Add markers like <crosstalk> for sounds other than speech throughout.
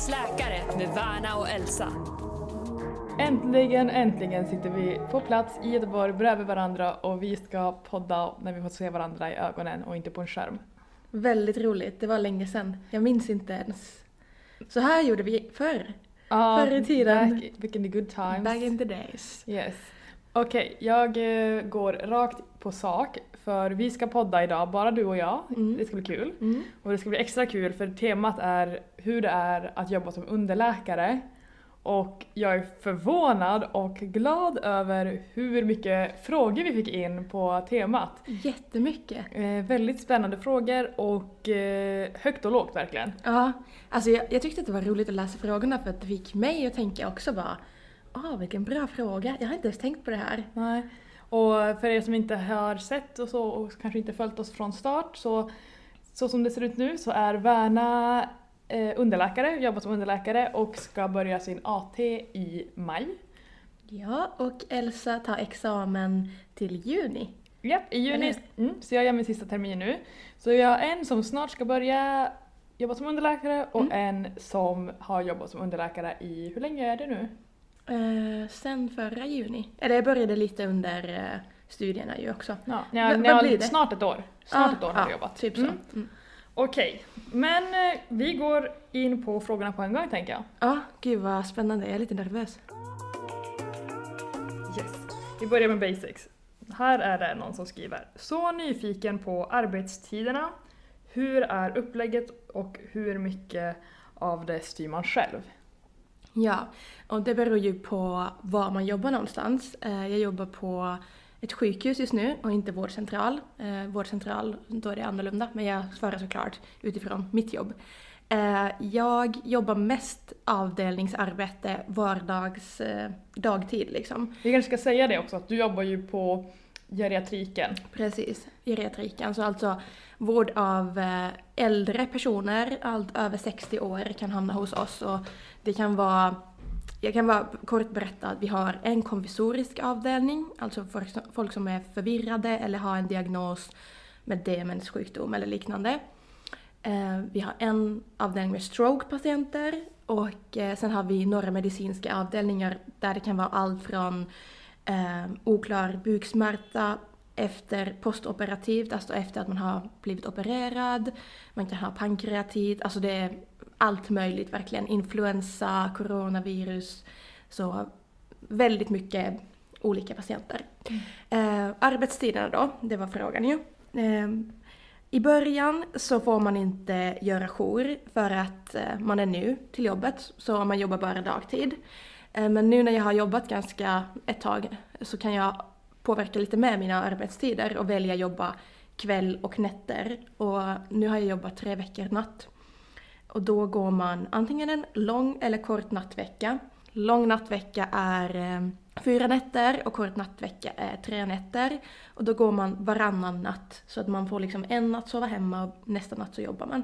Lyckans läkare med Värna och Elsa. Äntligen, äntligen sitter vi på plats i Göteborg bredvid varandra och vi ska podda när vi får se varandra i ögonen och inte på en skärm. Väldigt roligt, det var länge sedan. Jag minns inte ens. Så här gjorde vi förr. Ah, Förr i tiden. Back, back in the good times. Back in the days. Yes. Okej, jag eh, går rakt på sak för vi ska podda idag, bara du och jag. Mm. Det ska bli kul. Mm. Och det ska bli extra kul för temat är hur det är att jobba som underläkare. Och jag är förvånad och glad över hur mycket frågor vi fick in på temat. Jättemycket. Eh, väldigt spännande frågor och eh, högt och lågt verkligen. Ja, alltså jag, jag tyckte att det var roligt att läsa frågorna för att det fick mig att tänka också bara Åh, vilken bra fråga. Jag har inte ens tänkt på det här. Nej. Och för er som inte har sett och så och kanske inte följt oss från start så, så som det ser ut nu så är Värna eh, underläkare, jobbar som underläkare och ska börja sin AT i maj. Ja, och Elsa tar examen till juni. Japp, i juni. Mm, så jag gör min sista termin nu. Så jag har en som snart ska börja jobba som underläkare och Mm. en som har jobbat som underläkare i, hur länge är det nu? Eh, sen förra juni. Eller jag började lite under eh, studierna ju också. Ja, vad ja, blir det? snart ett år. Snart Ah, ett år har ja, du jobbat. Typ så. Mm. Mm. Okej, men eh, vi går in på frågorna på en gång tänker jag. Ja, gud vad spännande. Jag är lite nervös. Yes. Vi börjar med basics. Här är det någon som skriver. Så nyfiken på arbetstiderna. Hur är upplägget och hur mycket av det styr man själv? Ja, och det beror ju på var man jobbar någonstans. Eh, Jag jobbar på ett sjukhus just nu och inte vårdcentral. Eh, Vårdcentral, då är det annorlunda, men jag svarar såklart utifrån mitt jobb. Eh, Jag jobbar mest avdelningsarbete vardags dagtid liksom. Vi kanske ska säga det också att du jobbar ju på geriatriken. Precis, geriatriken. Så alltså vård av äldre personer, allt över 60 år kan hamna hos oss och det kan vara jag kan bara kort berätta att vi har en konvisorisk avdelning, alltså folk som- folk som är förvirrade eller har en diagnos med demenssjukdom eller liknande. Eh, vi har en avdelning med strokepatienter och eh, sen har vi några medicinska avdelningar där det kan vara allt från eh, oklar buksmärta efter postoperativt, alltså efter att man har blivit opererad. Man kan ha pankreatit, alltså det är allt möjligt verkligen. Influensa, coronavirus, så väldigt mycket olika patienter. Eh, arbetstiderna då, det var frågan ju. Eh, I början så får man inte göra jour för att eh, man är ny till jobbet, så man jobbar bara dagtid. Eh, Men nu när jag har jobbat ganska ett tag så kan jag påverka lite med mina arbetstider och välja jobba kväll och nätter. Och nu har jag jobbat tre veckor natt. Och då går man antingen en lång eller kort nattvecka. Lång nattvecka är eh, fyra nätter och kort nattvecka är tre nätter. Och då går man varannan natt så att man får liksom en natt sova hemma och nästa natt så jobbar man.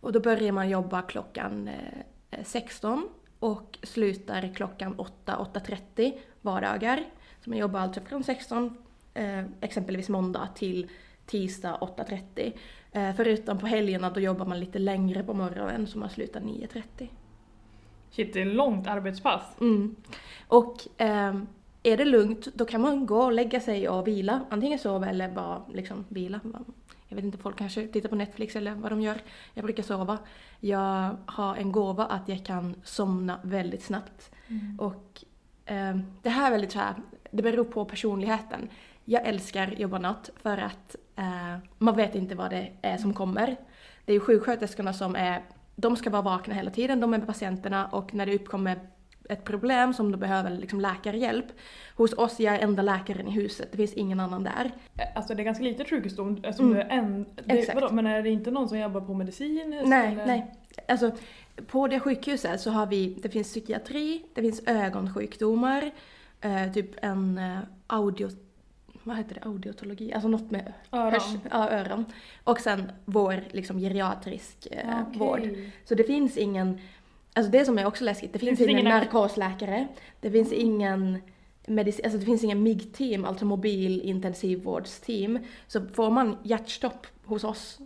Och då börjar man jobba klockan eh, 16 och slutar klockan 8-8.30 vardagar. Så man jobbar alltså från 16, eh, exempelvis måndag, till tisdag 8.30. Eh, förutom på helgerna då jobbar man lite längre på morgonen så man slutar 9.30. Shit, det är ett långt arbetspass. Mm. Och ehm, är det lugnt då kan man gå och lägga sig och vila. Antingen sova eller bara liksom vila. Jag vet inte, folk kanske tittar på Netflix eller vad de gör. Jag brukar sova. Jag har en gåva att jag kan somna väldigt snabbt. Och ehm, det här är väldigt så här, det beror på personligheten. Jag älskar jobba natt för att eh, man vet inte vad det är som kommer. Det är ju sjuksköterskorna som är, de ska vara vakna hela tiden, de är med patienterna och när det uppkommer ett problem som de behöver liksom läkarhjälp. Hos oss är jag enda läkaren i huset, det finns ingen annan där. Alltså det är ganska litet sjukhus då, eftersom Mm. du är en... Det, Exakt. vadå, men är det inte någon som jobbar på medicin? Nej, eller? nej. Alltså, på det sjukhuset så har vi, det finns psykiatri, det finns ögonsjukdomar, eh, typ en eh, audio, vad heter det, audiotologi, alltså något med Öron. hörs- ja, öron. Och sen vår liksom geriatrisk eh, Okej. vård. Så det finns ingen, alltså det som är också läskigt, det finns, finns ingen, ingen- narkosläkare, det finns ingen medici- alltså det finns ingen MIG-team, alltså mobil intensivvårdsteam. Så får man hjärtstopp hos oss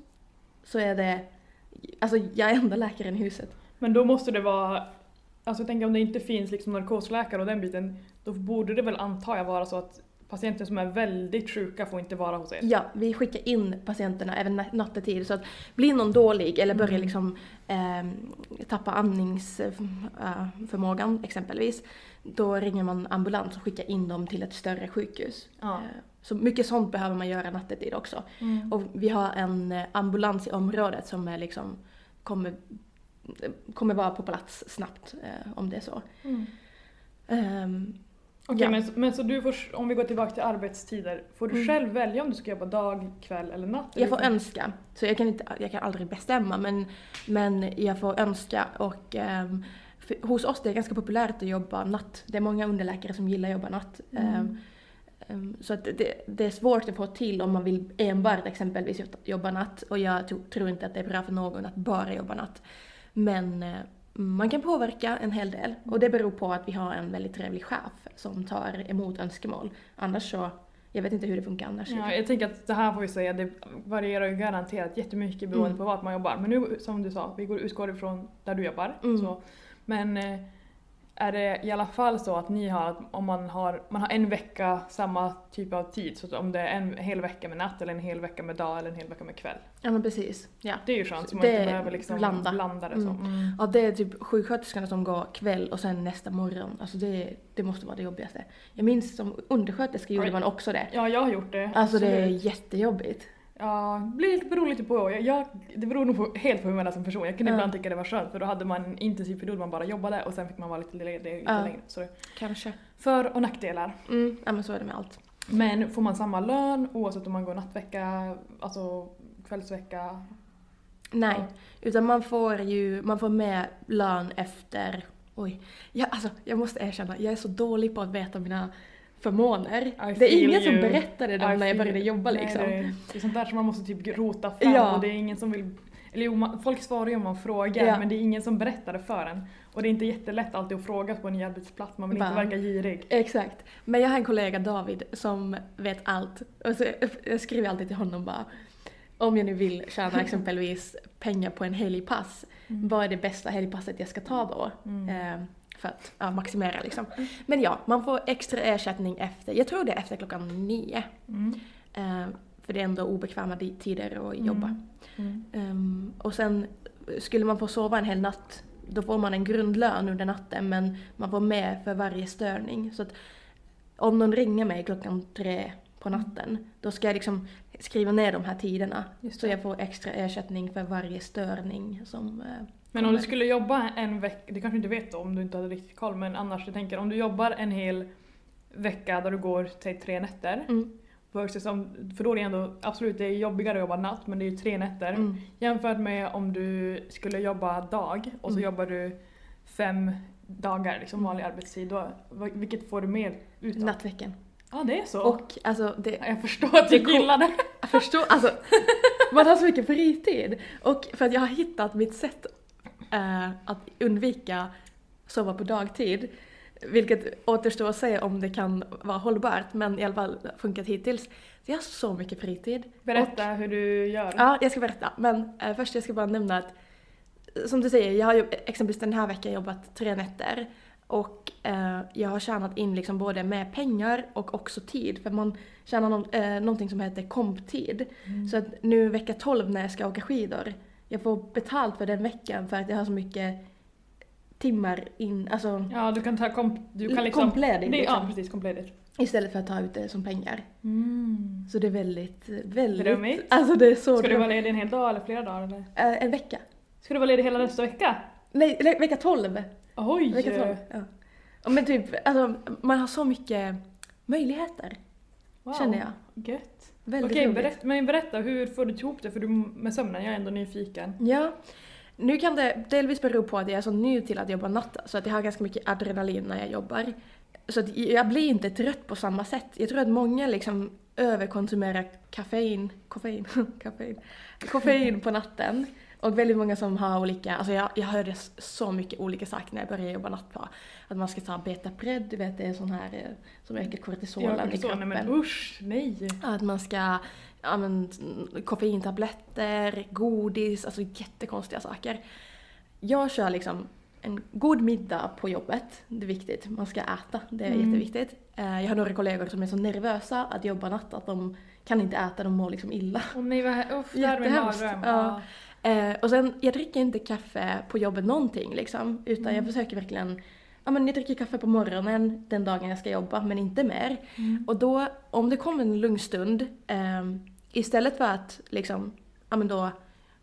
så är det alltså jag är enda läkaren i huset. Men då måste det vara, alltså jag tänker om det inte finns liksom narkosläkare och den biten, då borde det väl antar jag vara så att patienter som är väldigt sjuka får inte vara hos er? Ja, vi skickar in patienterna även nat- nattetid så att blir någon dålig eller börjar Mm. liksom ehm, tappa andningsförmågan exempelvis, då ringer man ambulans och skickar in dem till ett större sjukhus. Ja. Eh, Så mycket sånt behöver man göra nattetid också. Mm. Och vi har en eh, ambulans i området som är liksom kommer, kommer vara på plats snabbt eh, om det är så. Mm. Ehm, Okej Ja. men, men så du får, om vi går tillbaka till arbetstider, får du Mm. själv välja om du ska jobba dag, kväll eller natt? jag får önska, så jag kan, inte, jag kan aldrig bestämma men, men jag får önska och ehm, för, hos oss det är ganska populärt att jobba natt. Det är många underläkare som gillar att jobba natt. Mm. Ehm, så att det, det är svårt att få till om man vill enbart exempelvis jobba natt och jag tror inte att det är bra för någon att bara jobba natt. Men eh, man kan påverka en hel del och det beror på att vi har en väldigt trevlig chef som tar emot önskemål. Annars så, jag vet inte hur det funkar annars. Ja, jag tänker att det här får vi säga, det varierar ju garanterat jättemycket beroende Mm. på vart man jobbar. Men nu som du sa, vi går, utgår ifrån där du jobbar. Mm. Så, men eh, är det i alla fall så att ni har, att om man har, man har en vecka samma typ av tid, så att om det är en hel vecka med natt eller en hel vecka med dag eller en hel vecka med kväll. Ja men precis. Ja. Det är ju skönt så man inte behöver liksom blanda. blanda det så. Mm. Mm. Ja, det är typ sjuksköterskorna som går kväll och sen nästa morgon. Alltså det, det måste vara det jobbigaste. Jag minns som undersköterska gjorde man också det. Ja, jag har gjort det. Alltså det är absolut. jättejobbigt. Ja, det blir lite, beror lite på. Jag, jag, det beror nog på, helt på hur man är som person. Jag kunde Ja. ibland tycka det var skönt för då hade man en intensiv period man bara jobbade och sen fick man vara lite ledig lite Ja. längre. Så Kanske. för och nackdelar. Mm, ja men så är det med allt. Men får man samma lön oavsett om man går nattvecka, alltså kvällsvecka? Nej, Ja. utan man får ju, man får med lön efter, oj. Ja, alltså jag måste erkänna, jag är så dålig på att veta mina förmåner. Det är ingen som you. berättade dem I när jag började jobba Nej, liksom. Det, det är sånt där som man måste typ rota fram Ja. och det är ingen som vill eller jo, folk svarar ju om man frågar Ja. men det är ingen som berättar det för en. Och det är inte jättelätt alltid att fråga på en ny arbetsplats, man vill inte Bara- verka girig. Exakt. Men jag har en kollega, David, som vet allt. Och så, jag skriver alltid till honom bara, om jag nu vill tjäna <laughs> exempelvis pengar på en helgpass, Mm. vad är det bästa helgpasset jag ska ta då? Mm. Eh, för att ja, maximera liksom. Men ja, man får extra ersättning efter, jag tror det är efter klockan nio. Mm. Eh, för det är ändå obekväma tider att jobba. Mm. Ehm, och sen skulle man få sova en hel natt, då får man en grundlön under natten men man får med för varje störning. Så att om någon ringer mig klockan tre på natten, då ska jag liksom skriva ner de här tiderna. Just Så jag får extra ersättning för varje störning som... Men om du skulle jobba en vecka, det kanske du inte vet då om du inte hade riktigt koll, men annars jag tänker om du jobbar en hel vecka där du går säg tre nätter, Mm, versus om, för då är det ändå, absolut det är jobbigare att jobba natt men det är ju tre nätter. mm. Jämfört med om du skulle jobba dag och så Mm. jobbar du fem dagar, liksom vanlig arbetstid, då, vilket får du mer ut av? Nattveckan. Ja det är så. Och alltså det... jag förstår att du gillar det. Jag förstår, alltså man har så mycket fritid. Och för att jag har hittat mitt sätt eh, att undvika sova på dagtid. Vilket återstår att se om det kan vara hållbart men i alla fall funkat hittills. Så jag har så mycket fritid. Berätta hur du gör. Ja, jag ska berätta. Men eh, först jag ska bara nämna att som du säger, jag har ju exempelvis den här veckan jobbat tre nätter. Och eh, jag har tjänat in liksom både med pengar och också tid. För man tjänar någon, eh, någonting som heter komptid. Mm. Så att nu vecka 12 när jag ska åka skidor, jag får betalt för den veckan för att jag har så mycket timmar in, alltså Ja, du kan ta komp... Du kan liksom... kompledigt det, Ja, liksom, precis. Kompledigt. istället för att ta ut det som pengar. Mm. Så det är väldigt, väldigt... Drömmigt. Alltså det är så Ska du vara ledig en hel dag eller flera dagar eller? Eh, En vecka. Ska du vara ledig hela nästa vecka? Nej, eller vecka 12. Oj! Vecka 12. Ja. Ja, Men typ, alltså man har så mycket möjligheter, Wow. känner jag. Gött. Väldigt Okej, roligt. berätt, men berätta, hur får du ihop det för du, med sömnen? Jag är ändå nyfiken. Ja. Nu kan det delvis bero på att jag är så ny till att jobba natt, så att jag har ganska mycket adrenalin när jag jobbar. Så att jag blir inte trött på samma sätt. Jag tror att många liksom överkonsumerar kaffein, koffein, <laughs> kaffein, koffein på natten. Och väldigt många som har olika, alltså jag, jag hörde så mycket olika saker när jag började jobba natt på. Att man ska ta betapred, du vet det är sån här eh, som ökar kortisolen i kroppen. nej men usch, nej. Att man ska använda koffeintabletter, godis, alltså jättekonstiga saker. Jag kör liksom en god middag på jobbet, det är viktigt. Man ska äta, det är Mm. jätteviktigt. Eh, Jag har några kollegor som är så nervösa att jobba natt att de kan inte äta, de mår liksom illa. Åh nej vad Jättehemskt. mardröm. Ja. Eh, och sen, jag dricker inte kaffe på jobbet någonting liksom, utan Mm. jag försöker verkligen Ja men jag dricker kaffe på morgonen den dagen jag ska jobba, men inte mer. Mm. Och då, om det kommer en lugn stund, ehm, istället för att liksom, ja men då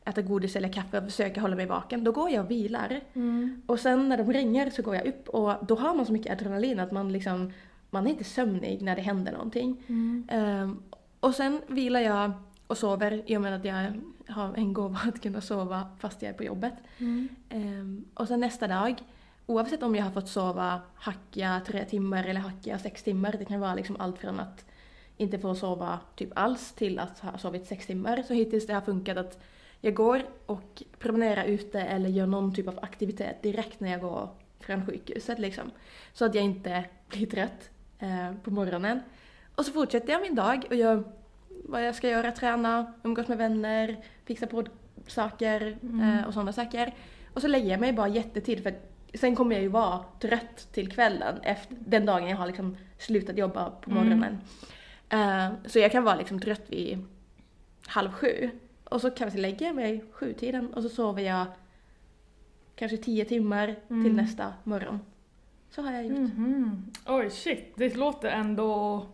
äta godis eller kaffe och försöka hålla mig vaken, då går jag och vilar. Mm. Och sen när de ringer så går jag upp och då har man så mycket adrenalin att man liksom, man är inte sömnig när det händer någonting. Mm. Ehm, och sen vilar jag och sover i och med att jag har en gåva att kunna sova fast jag är på jobbet. Mm. Ehm, och sen nästa dag, oavsett om jag har fått sova hackiga tre timmar eller hackiga sex timmar, det kan vara liksom allt från att inte få sova typ alls till att ha sovit sex timmar. Så hittills det har funkat att jag går och promenerar ute eller gör någon typ av aktivitet direkt när jag går från sjukhuset liksom. Så att jag inte blir trött eh, på morgonen. Och så fortsätter jag min dag och gör vad jag ska göra, träna, umgås med vänner, fixa på saker Mm. eh, och sådana saker. Och så lägger jag mig bara jättetid för sen kommer jag ju vara trött till kvällen efter den dagen jag har liksom slutat jobba på Mm. morgonen. Eh, så jag kan vara liksom trött vid halv sju. Och så kanske lägger jag mig sjutiden och så sover jag kanske tio timmar Mm. till nästa morgon. Så har jag gjort. Mhm. Oj shit, det låter ändå...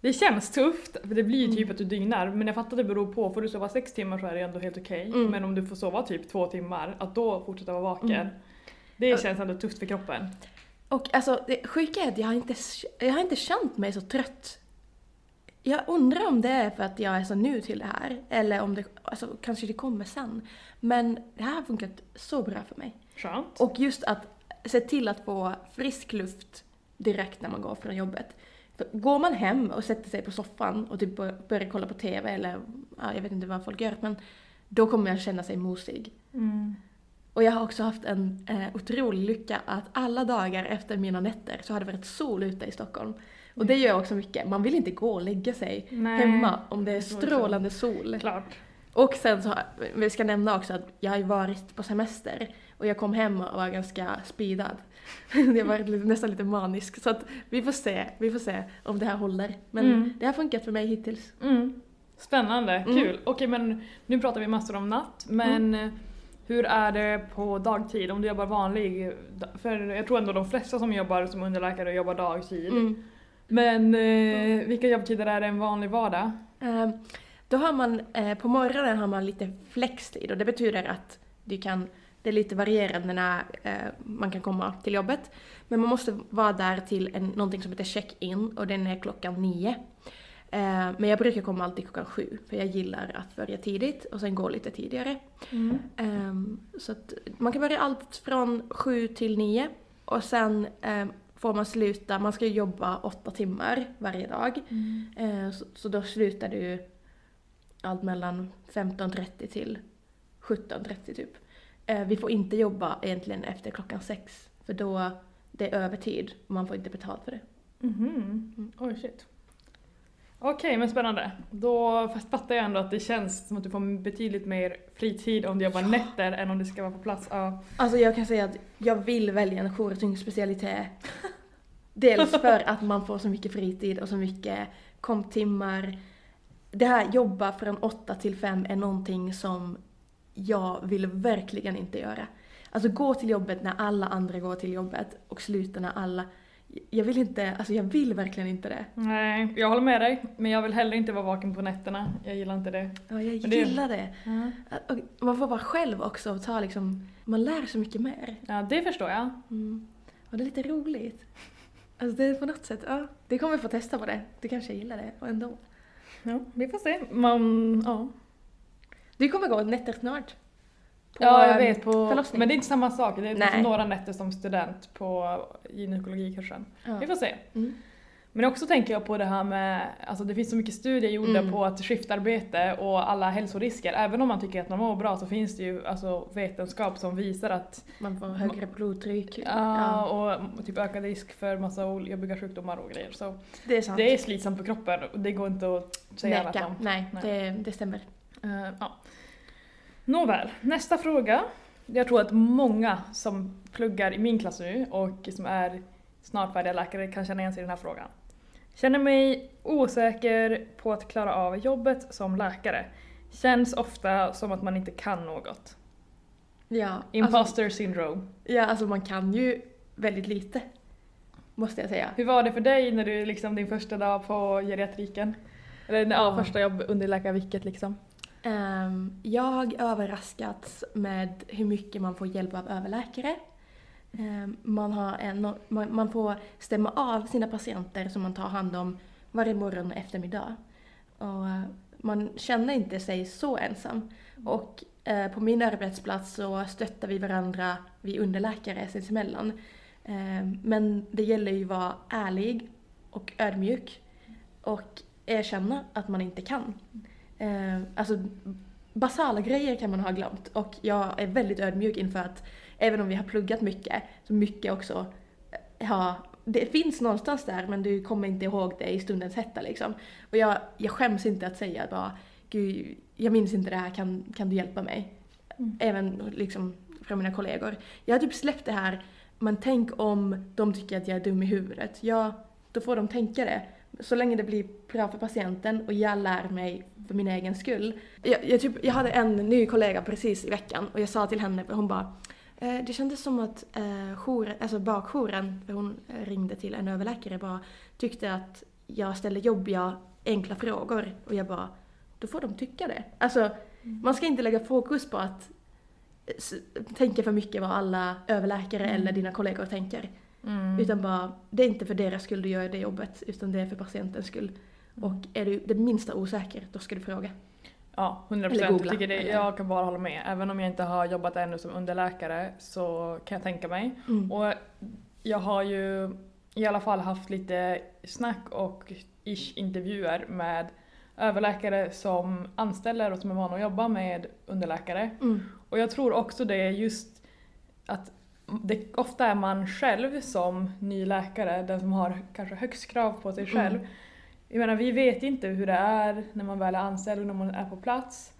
Det känns tufft, för det blir ju typ Mm. att du dynar, men jag fattar att det beror på. Får du sova sex timmar så är det ändå helt okej. Mm. Men om du får sova typ två timmar, att då fortsätta vara vaken. Mm. Det känns ändå tufft för kroppen. Och alltså det sjuka är att jag har, inte, jag har inte känt mig så trött. Jag undrar om det är för att jag är så ny till det här, eller om det, alltså kanske det kommer sen. Men det här har funkat så bra för mig. Skönt. Och just att se till att få frisk luft direkt när man går från jobbet. För går man hem och sätter sig på soffan och typ bör- börjar kolla på TV eller ja, jag vet inte vad folk gör, men då kommer jag känna sig mosig. Mm. Och jag har också haft en eh, otrolig lycka att alla dagar efter mina nätter så har det varit sol ute i Stockholm. Och det gör också mycket. Man vill inte gå och lägga sig Nej. hemma om det är strålande sol. Klart. Och sen så, vi ska nämna också att jag har ju varit på semester och jag kom hem och var ganska speedad. <laughs> Jag var lite, nästan lite manisk. Så att vi får se, vi får se om det här håller. Men Mm. det har funkat för mig hittills. Mm. Spännande, Mm. kul. Okej men nu pratar vi massor om natt, men Mm. hur är det på dagtid om du jobbar vanlig? För jag tror ändå de flesta som jobbar som underläkare jobbar dagtid. Mm. Men eh, vilka jobbtider är det en vanlig vardag? Eh, Då har man, eh, på morgonen har man lite flextid och det betyder att du kan, det är lite varierande när eh, man kan komma till jobbet. Men man måste vara där till en, någonting som heter check-in och den är klockan nio. Eh, men jag brukar komma alltid klockan sju för jag gillar att börja tidigt och sen gå lite tidigare. Ehm, så att man kan börja allt från sju till nio och sen ehm, får man sluta, man ska jobba åtta timmar varje dag. Eh, så, så då slutar du allt mellan 15.30 till 17.30 typ. Eh, vi får inte jobba egentligen efter klockan sex för då det är övertid och man får inte betalt för det. Mhm. Oj shit. Okej men spännande. Då fattar jag ändå att det känns som att du får betydligt mer fritid om du jobbar nätter än om du ska vara på plats. Ja. Alltså jag kan säga att jag vill välja en jourtung specialitet. Dels för att man får så mycket fritid och så mycket komptimmar. Det här jobba från åtta till fem är någonting som jag vill verkligen inte göra. Alltså gå till jobbet när alla andra går till jobbet och sluta när alla... Jag vill inte, alltså jag vill verkligen inte det. Nej, jag håller med dig. Men jag vill heller inte vara vaken på nätterna. Jag gillar inte det. Ja, jag det- gillar det. Och man får vara själv också och ta liksom, man lär så mycket mer. Ja, det förstår jag. Mm. Och det är lite roligt. Alltså det är på något sätt, ja. Det kommer vi få testa på det. Du kanske gillar det och ändå. Ja, vi får se. Man, ja. Du kommer gå nätter snart. På, ja, jag vet. På, men det är inte samma sak. Det är liksom några nätter som student på gynekologkursen. Ja. Vi får se. Mm. Men också tänker jag på det här med, alltså det finns så mycket studier gjorda Mm. på att skiftarbete och alla hälsorisker, även om man tycker att man mår bra så finns det ju alltså vetenskap som visar att Man får högre blodtryck. ja. och typ ökad risk för massa jobbiga sjukdomar och grejer. Så det är sant. det är slitsamt på kroppen och det går inte att säga annat Neka. om. Nej, Nej. Det, det stämmer. Eh, ja. Nåväl, nästa fråga. Jag tror att många som pluggar i min klass nu och som är snart färdiga läkare kan känna igen sig i den här frågan. Känner mig osäker på att klara av jobbet som läkare. Känns ofta som att man inte kan något. Ja, alltså, Imposter syndrome. ja, alltså man kan ju väldigt lite. Måste jag säga. Hur var det för dig när du liksom din första dag på geriatriken? Eller Ja. första jobb under läkarvicket liksom. Um, jag har överraskats med hur mycket man får hjälp av överläkare. Um, man, har en, man, man får stämma av sina patienter som man tar hand om varje morgon och eftermiddag. Och eh, man känner inte sig så ensam. Och uh, på min arbetsplats så stöttar vi varandra, vi underläkare sinsemellan. Um, men det gäller ju att vara ärlig och ödmjuk och erkänna att man inte kan. Eh, alltså basala grejer kan man ha glömt och jag är väldigt ödmjuk inför att även om vi har pluggat mycket så mycket också eh, har det finns någonstans där men du kommer inte ihåg det i stundens hetta liksom. Och jag, jag skäms inte att säga bara gud, jag minns inte det här, kan, kan du hjälpa mig? Mm. Även liksom från mina kollegor. Jag har typ släppt det här, men tänk om de tycker att jag är dum i huvudet. Ja, då får de tänka det. Så länge det blir bra för patienten och jag lär mig för min egen skull. Jag, jag, typ, jag hade en ny kollega precis i veckan och jag sa till henne, hon bara eh, det kändes som att eh, jouren, alltså bakjouren, för hon ringde till en överläkare, bara tyckte att jag ställde jobbiga, enkla frågor. Och jag bara, då får de tycka det. Alltså, man ska inte lägga fokus på att eh, tänka för mycket vad alla överläkare Mm. eller dina kollegor tänker. Mm. Utan bara, det är inte för deras skull du gör det jobbet, utan det är för patientens skull. Mm. Och är du det minsta osäker, då ska du fråga. Ja, 100 Eller procent. googla, Jag, tycker det, jag kan bara hålla med. Även om jag inte har jobbat ännu som underläkare så kan jag tänka mig. Mm. Och jag har ju i alla fall haft lite snack och ish intervjuer med överläkare som anställer och som är vana att jobba med underläkare. Mm. Och jag tror också det är just att det ofta är man själv som ny läkare, den som har kanske högst krav på sig själv. Mm. Jag menar, vi vet inte hur det är när man väl är anställd och när man är på plats.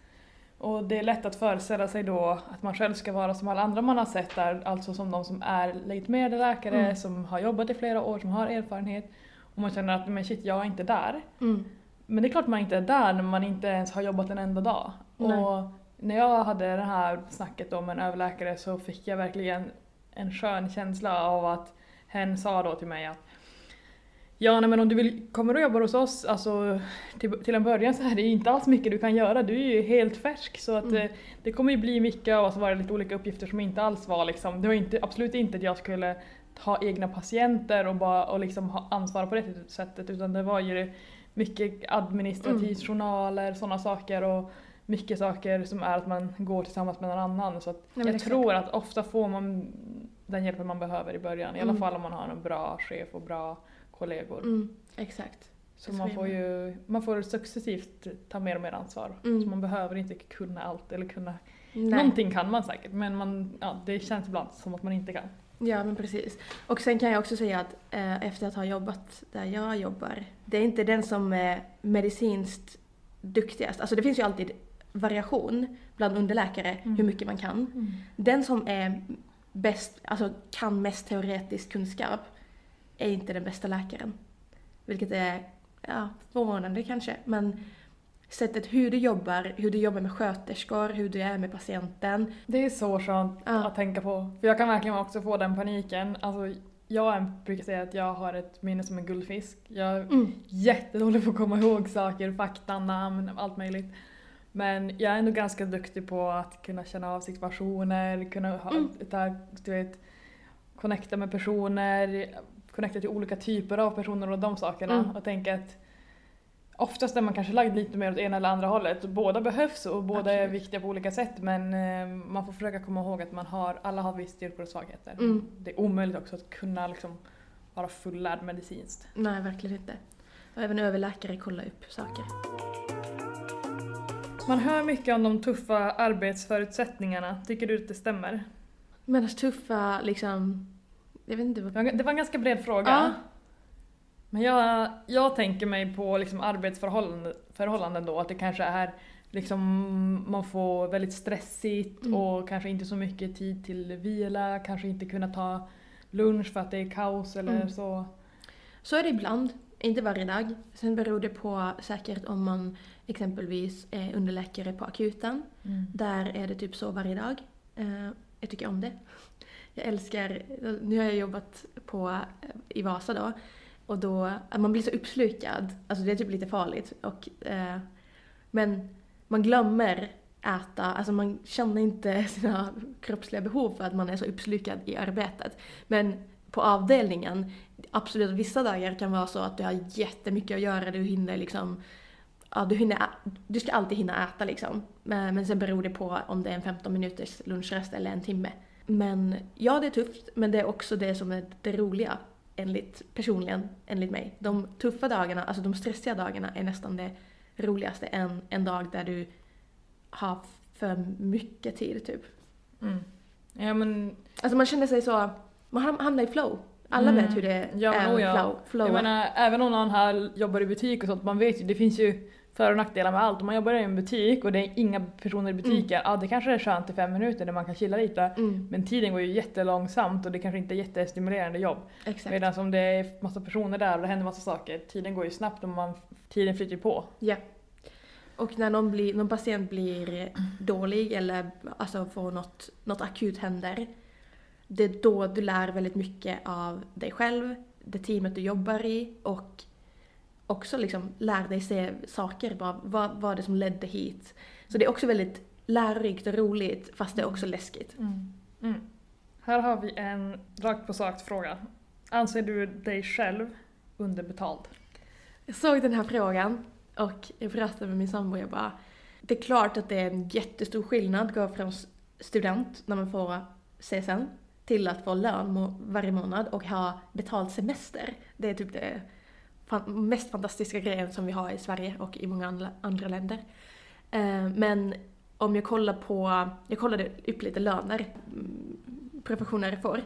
Och det är lätt att föreställa sig då att man själv ska vara som alla andra man har sett där, alltså som de som är legitimerade läkare, Mm. som har jobbat i flera år, som har erfarenhet. Och man känner att men shit, jag är inte där. Mm. Men det är klart man inte är där när man inte ens har jobbat en enda dag. Nej. Och när jag hade det här snacket om en överläkare så fick jag verkligen en skön känsla av att hen sa då till mig att Ja nej, men om du vill, kommer och jobbar hos oss, alltså till, till en början så är det ju inte alls mycket du kan göra, du är ju helt färsk så att Mm. eh, det kommer ju bli mycket och så var det lite olika uppgifter som inte alls var liksom, det var inte, absolut inte att jag skulle ha egna patienter och, bara, och liksom ha ansvar på det sättet utan det var ju mycket administrativt, Mm. journaler, sådana saker och mycket saker som är att man går tillsammans med någon annan. Så att men jag tror att ofta får man den hjälpen man behöver i början, i alla Mm. fall om man har en bra chef och bra kollegor. Mm. Exakt. Så man får ju man får successivt ta mer och mer ansvar. Mm. Så man behöver inte kunna allt eller kunna... Nej. Någonting kan man säkert men man, ja, det känns ibland som att man inte kan. Ja men precis. Och sen kan jag också säga att eh, efter att ha jobbat där jag jobbar, det är inte den som är medicinskt duktigast. Alltså det finns ju alltid variation bland underläkare Mm. hur mycket man kan. Den som är bäst, alltså kan mest teoretisk kunskap är inte den bästa läkaren. Vilket är, ja, förvånande kanske. Men sättet hur du jobbar, hur du jobbar med sköterskor, hur du är med patienten. Det är så skönt Ja. att tänka på. För jag kan verkligen också få den paniken. Alltså, jag brukar säga att jag har ett minne som en guldfisk. Jag är Mm. jättedålig på att komma ihåg saker, fakta, namn, allt möjligt. Men jag är ändå ganska duktig på att kunna känna av situationer, kunna ha, Mm. ta, du vet, connecta med personer, connecta till olika typer av personer och de sakerna. Mm. Och tänka att oftast är man kanske lagd lite mer åt ena eller andra hållet. Båda behövs och båda är Absolut. viktiga på olika sätt men eh, man får försöka komma ihåg att man har, alla har visst styrkor och svagheter. Mm. Det är omöjligt också att kunna liksom vara fullärd medicinskt. Nej, verkligen inte. Och även överläkare kollar upp saker. Man hör mycket om de tuffa arbetsförutsättningarna. Tycker du att det stämmer? Men tuffa, liksom... Jag vet inte Det vad... var det var en ganska bred fråga. Ja. Men jag, jag tänker mig på liksom arbetsförhållanden förhållanden då, att det kanske är liksom, man får väldigt stressigt Mm. och kanske inte så mycket tid till vila, kanske inte kunna ta lunch för att det är kaos eller Mm. så. Så är det ibland, inte varje dag. Sen beror det på säkert om man exempelvis är underläkare på akuten. Där är det typ så varje dag. Eh, jag tycker om det. Jag älskar, nu har jag jobbat på, i Vasa då, och då, att man blir så uppslukad. Alltså det är typ lite farligt. Och, eh, men man glömmer äta, alltså man känner inte <laughs> sina kroppsliga behov för att man är så uppslukad i arbetet. Men på avdelningen, absolut vissa dagar kan vara så att du har jättemycket att göra, du hinner liksom Ja, du, hinner, du ska alltid hinna äta liksom. Men, men sen beror det på om det är en 15 minuters lunchrast eller en timme. Men ja, det är tufft, men det är också det som är det roliga. Enligt, personligen, enligt mig. De tuffa dagarna, alltså de stressiga dagarna är nästan det roligaste. En, en dag där du har för mycket tid typ. Mm. Ja men, Alltså man känner sig så, man ham- hamnar i flow. Alla Mm. vet hur det Ja, är nog ja. flow. jag menar även om någon här jobbar i butik och sånt, man vet ju, det finns ju för och nackdelar med allt. Om man jobbar i en butik och det är inga personer i butiken, ja det kanske är skönt i fem minuter när man kan chilla lite. mm, Men tiden går ju jättelångsamt och det kanske inte är jättestimulerande jobb. exakt. Medan om det är massa personer där och det händer massa saker, tiden går ju snabbt och man, tiden flyter på. Ja. Och när någon, blir, någon patient blir dålig eller alltså får något, något akut händer, det är då du lär väldigt mycket av dig själv, det teamet du jobbar i och också liksom lär dig se saker, vad, vad var det som ledde hit. Så det är också väldigt lärorikt och roligt fast det är också läskigt. Mm. Här har vi en rakt på sak fråga. Anser du dig själv underbetald? Jag såg den här frågan och jag pratade med min sambo och jag bara Det är klart att det är en jättestor skillnad att gå från student när man får CSN till att få lön må- varje månad och ha betald semester. Det är typ det fan- mest fantastiska grejen som vi har i Sverige och i många andra, länder. Eh, Men om jag kollar på, jag kollade upp lite löner mm, professionärer får,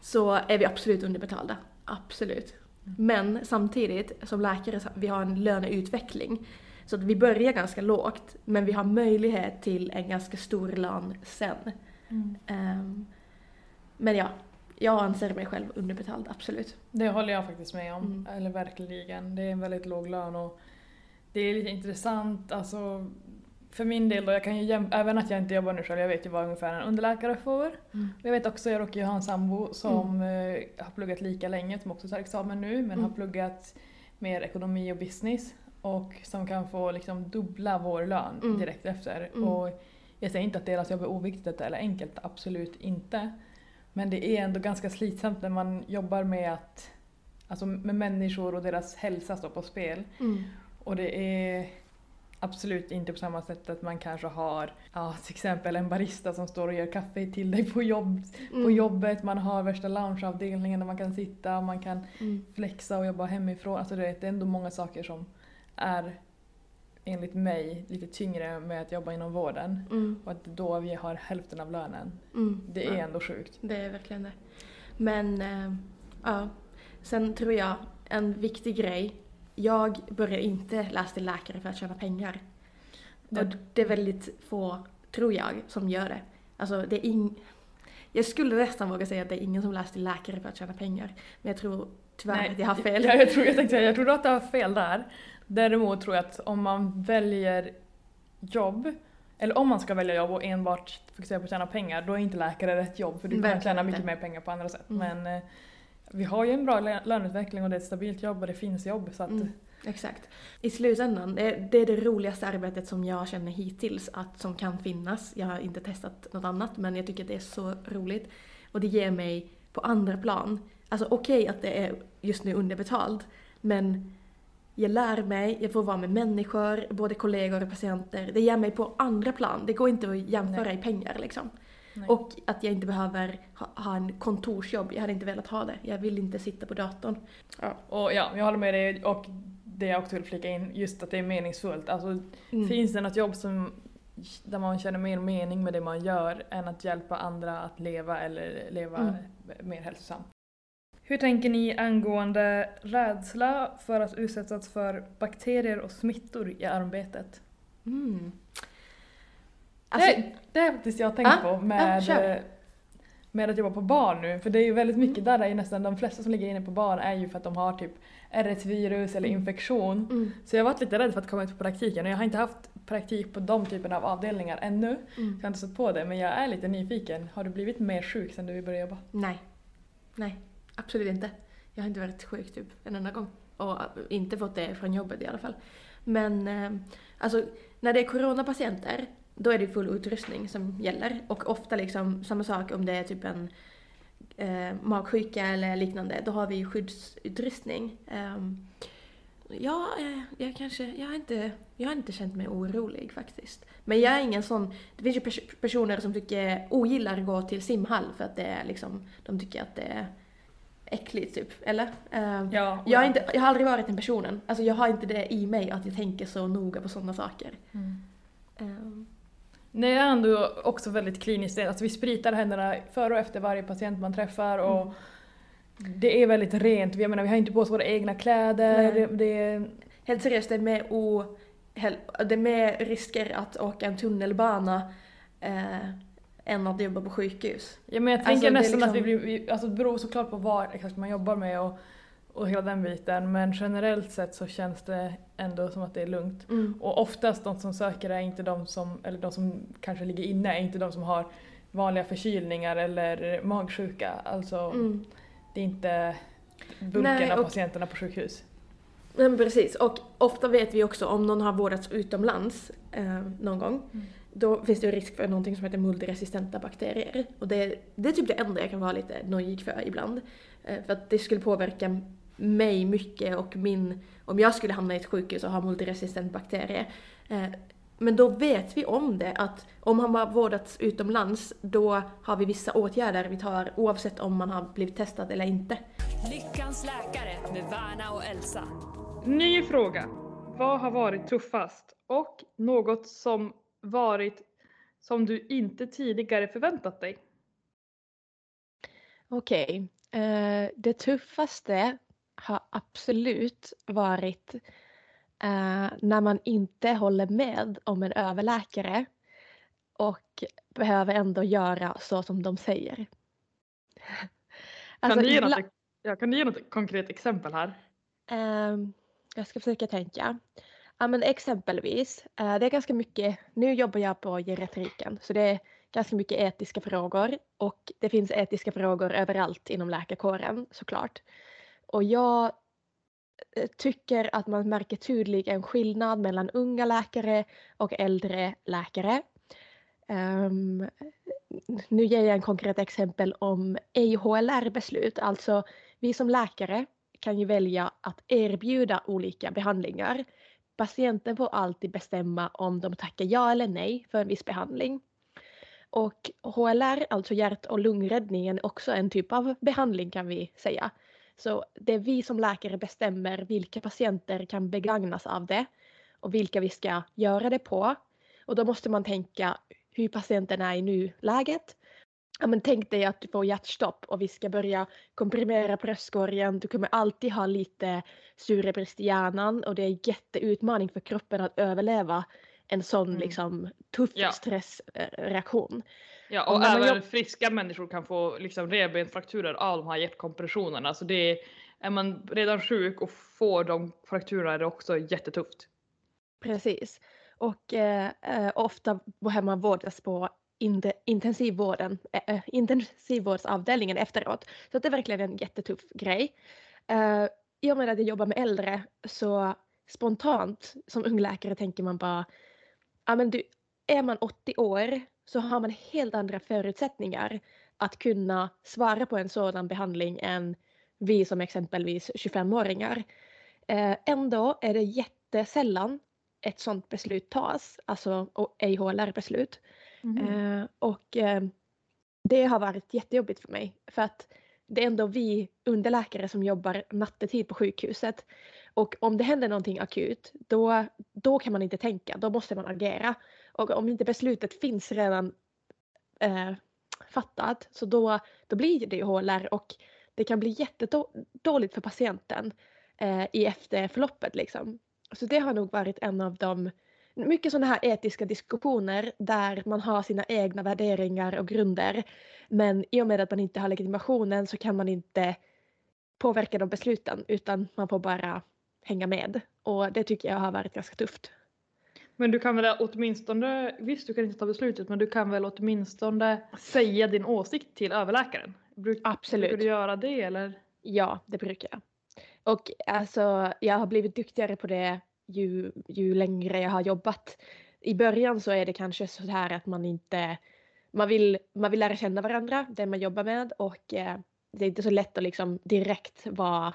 så är vi absolut underbetalda. Absolut. Men samtidigt, som läkare, vi har en löneutveckling. Så att vi börjar ganska lågt, men vi har möjlighet till en ganska stor lön sen. Ehm, men ja, jag anser mig själv underbetald, absolut. Det håller jag faktiskt med om, Mm. eller verkligen. Det är en väldigt låg lön och det är lite intressant, alltså för min del då, jag kan ju även att jag inte jobbar nu själv, jag vet ju vad ungefär en underläkare får. Mm. Jag vet också, jag råkar ju ha en sambo som eh, har pluggat lika länge, som också tar examen nu, men Mm. har pluggat mer ekonomi och business och som kan få liksom dubbla vår lön Mm. direkt efter. Mm. Och jag säger inte att deras jobb är oviktigt eller enkelt, absolut inte. Men det är ändå ganska slitsamt när man jobbar med att Alltså med människor och deras hälsa står på spel. Mm. Och det är absolut inte på samma sätt att man kanske har ja, till exempel en barista som står och gör kaffe till dig på, jobb, på Mm. jobbet. Man har värsta loungeavdelningen där man kan sitta och man kan Mm. flexa och jobba hemifrån. Alltså det är ändå många saker som är enligt mig lite tyngre med att jobba inom vården. Mm. Och att då vi har hälften av lönen. Mm. Det är Ja. ändå sjukt. Det är verkligen det. Men, eh, ja. Sen tror jag, en viktig grej. Jag börjar inte läsa till läkare för att tjäna pengar. Det- Och det är väldigt få, tror jag, som gör det. Alltså det är ing... Jag skulle nästan våga säga att det är ingen som läser till läkare för att tjäna pengar. Men jag tror tyvärr att jag har fel. <laughs> Ja, jag, tror, jag tänkte jag tror att du har fel där. Däremot tror jag att om man väljer jobb, eller om man ska välja jobb och enbart fokusera på att tjäna pengar, då är inte läkare rätt jobb för du kan tjäna mycket mer pengar på andra sätt. Mm. Men eh, vi har ju en bra lö- löneutveckling och det är ett stabilt jobb och det finns jobb så att Mm, exakt. I slutändan, det är, det roligaste arbetet som jag känner hittills att, som kan finnas. Jag har inte testat något annat men jag tycker att det är så roligt. Och det ger mig på andra plan. Alltså okej att det är just nu underbetalt men jag lär mig, jag får vara med människor, både kollegor och patienter. Det ger mig på andra plan. Det går inte att jämföra Nej. i pengar liksom. Nej. Och att jag inte behöver ha, ha en kontorsjobb. Jag hade inte velat ha det. Jag vill inte sitta på datorn. Ja. Och ja, jag håller med dig och det jag också vill flika in, just att det är meningsfullt. Alltså Mm. finns det något jobb som, där man känner mer mening med det man gör än att hjälpa andra att leva eller leva Mm. mer hälsosamt. Hur tänker ni angående rädsla för att utsättas för bakterier och smittor i arbetet? Mm. Alltså, det, det är faktiskt jag har tänkt Ah, på med, ah, kör. eh, med att jobba på bar nu. För det är ju väldigt mycket där, är nästan de flesta som ligger inne på bar är ju för att de har typ RS-virus eller Mm. infektion. mm, Så jag har varit lite rädd för att komma ut på praktiken och jag har inte haft praktik på de typerna av avdelningar ännu. mm. Jag har inte stött på det men jag är lite nyfiken. Har du blivit mer sjuk sen du började jobba? Nej. Nej, absolut inte. Jag har inte varit sjuk typ en enda gång. Och äh, inte fått det från jobbet i alla fall. Men eh, alltså, när det är coronapatienter, då är det full utrustning som gäller. Och ofta liksom samma sak om det är typ en eh, magsjuka eller liknande, då har vi skyddsutrustning. Ehm, ja, eh, jag kanske, jag har, inte, jag har inte känt mig orolig faktiskt. Men jag är ingen sån, det finns ju pers- personer som tycker, ogillar att gå till simhall för att det är liksom, de tycker att det är äckligt typ, eller? Ehm, Ja. jag, har inte, jag har aldrig varit den personen. Alltså jag har inte det i mig att jag tänker så noga på sådana saker. Mm. Ehm, Nej, jag är ändå också väldigt kliniskt. Alltså vi spritar händerna före och efter varje patient man träffar och Mm. det är väldigt rent. Jag menar, vi har inte på oss våra egna kläder. Det, det, Helt seriöst, det är mer, o, det är mer risker att åka en tunnelbana eh, än att jobba på sjukhus. ja, men jag Alltså, tänker är nästan att vi liksom- blir, vi, alltså det beror såklart på vad exakt man jobbar med och, och hela den biten. Men generellt sett så känns det ändå som att det är lugnt. Mm. Och oftast de som söker är inte de som, eller de som kanske ligger inne, är inte de som har vanliga förkylningar eller magsjuka. Alltså Mm. det är inte bulken Nej, av patienterna på sjukhus. Men precis, och ofta vet vi också om någon har vårdats utomlands eh, någon gång, Mm. Då finns det ju risk för någonting som heter multiresistenta bakterier. Och det, det är typ det enda jag kan vara lite nojig för ibland. Eh, för att det skulle påverka mig mycket och min, om jag skulle hamna i ett sjukhus och ha multiresistent bakterie. Eh, men då vet vi om det, att om han har vårdats utomlands, då har vi vissa åtgärder vi tar oavsett om man har blivit testad eller inte. Lyckans läkare med Värna och Elsa. Ny fråga. Vad har varit tuffast? Och något som varit som du inte tidigare förväntat dig? Okej. Eh, det tuffaste har absolut varit eh, när man inte håller med om en överläkare och behöver ändå göra så som de säger. Alltså, kan, du ge något, ja, kan ge något konkret exempel här? Ehm, jag ska försöka tänka. Ja, men exempelvis, eh, det är ganska mycket, nu jobbar jag på geriatriken, så det är ganska mycket etiska frågor och det finns etiska frågor överallt inom läkarkåren såklart. Och jag eh, tycker att man märker tydligt en skillnad mellan unga läkare och äldre läkare. Um, nu ger jag en konkret exempel om EIHLR-beslut, alltså vi som läkare kan ju välja att erbjuda olika behandlingar. Patienten får alltid bestämma om de tackar ja eller nej för en viss behandling. Och HLR, alltså hjärt och lungräddningen, är också en typ av behandling kan vi säga. Så det är vi som läkare bestämmer vilka patienter kan begagnas av det och vilka vi ska göra det på. Och då måste man tänka hur patienten är i nuläget. Ja, men tänk dig att du får hjärtstopp och vi ska börja komprimera bröstkorgen. Du kommer alltid ha lite syrebrist i hjärnan och det är en jätteutmaning för kroppen att överleva en sån Mm. liksom tuff Ja. stressreaktion. Ja, Och och även jobb- friska människor kan få liksom revbensfrakturer av de här hjärtkompressionerna. Så det är, är man redan sjuk och får de frakturerna är det också jättetufft. Precis. Och eh, eh, ofta behöver man vårdas på intensivvården, äh, intensivvårdsavdelningen efteråt. Så det är verkligen en jättetuff grej. Uh, I och med att jag jobbar med äldre så spontant som ung läkare tänker man bara, ja men du, är man 80 år så har man helt andra förutsättningar att kunna svara på en sådan behandling än vi som exempelvis 25-åringar. Eh, ändå är det jättesällan ett sådant beslut tas, alltså och EIHLR-beslut. Mm. Eh, och eh, det har varit jättejobbigt för mig. För att det är ändå vi underläkare som jobbar nattetid på sjukhuset. Och om det händer någonting akut, då, då kan man inte tänka, då måste man agera. Och om inte beslutet finns redan eh, fattat, så då, då blir det ju HLR och det kan bli jättedåligt för patienten eh, i efterförloppet. Liksom. Så det har nog varit en av de mycket sådana här etiska diskussioner där man har sina egna värderingar och grunder. Men i och med att man inte har legitimationen så kan man inte påverka de besluten utan man får bara hänga med. Och det tycker jag har varit ganska tufft. Men du kan väl åtminstone, visst du kan inte ta beslutet men du kan väl åtminstone säga din åsikt till överläkaren? Bruk, Absolut. Brukar du göra det eller? Ja, det brukar jag. Och alltså jag har blivit duktigare på det ju, ju längre jag har jobbat. I början så är det kanske så här att man inte, man vill, man vill lära känna varandra, den man jobbar med och eh, det är inte så lätt att liksom direkt vara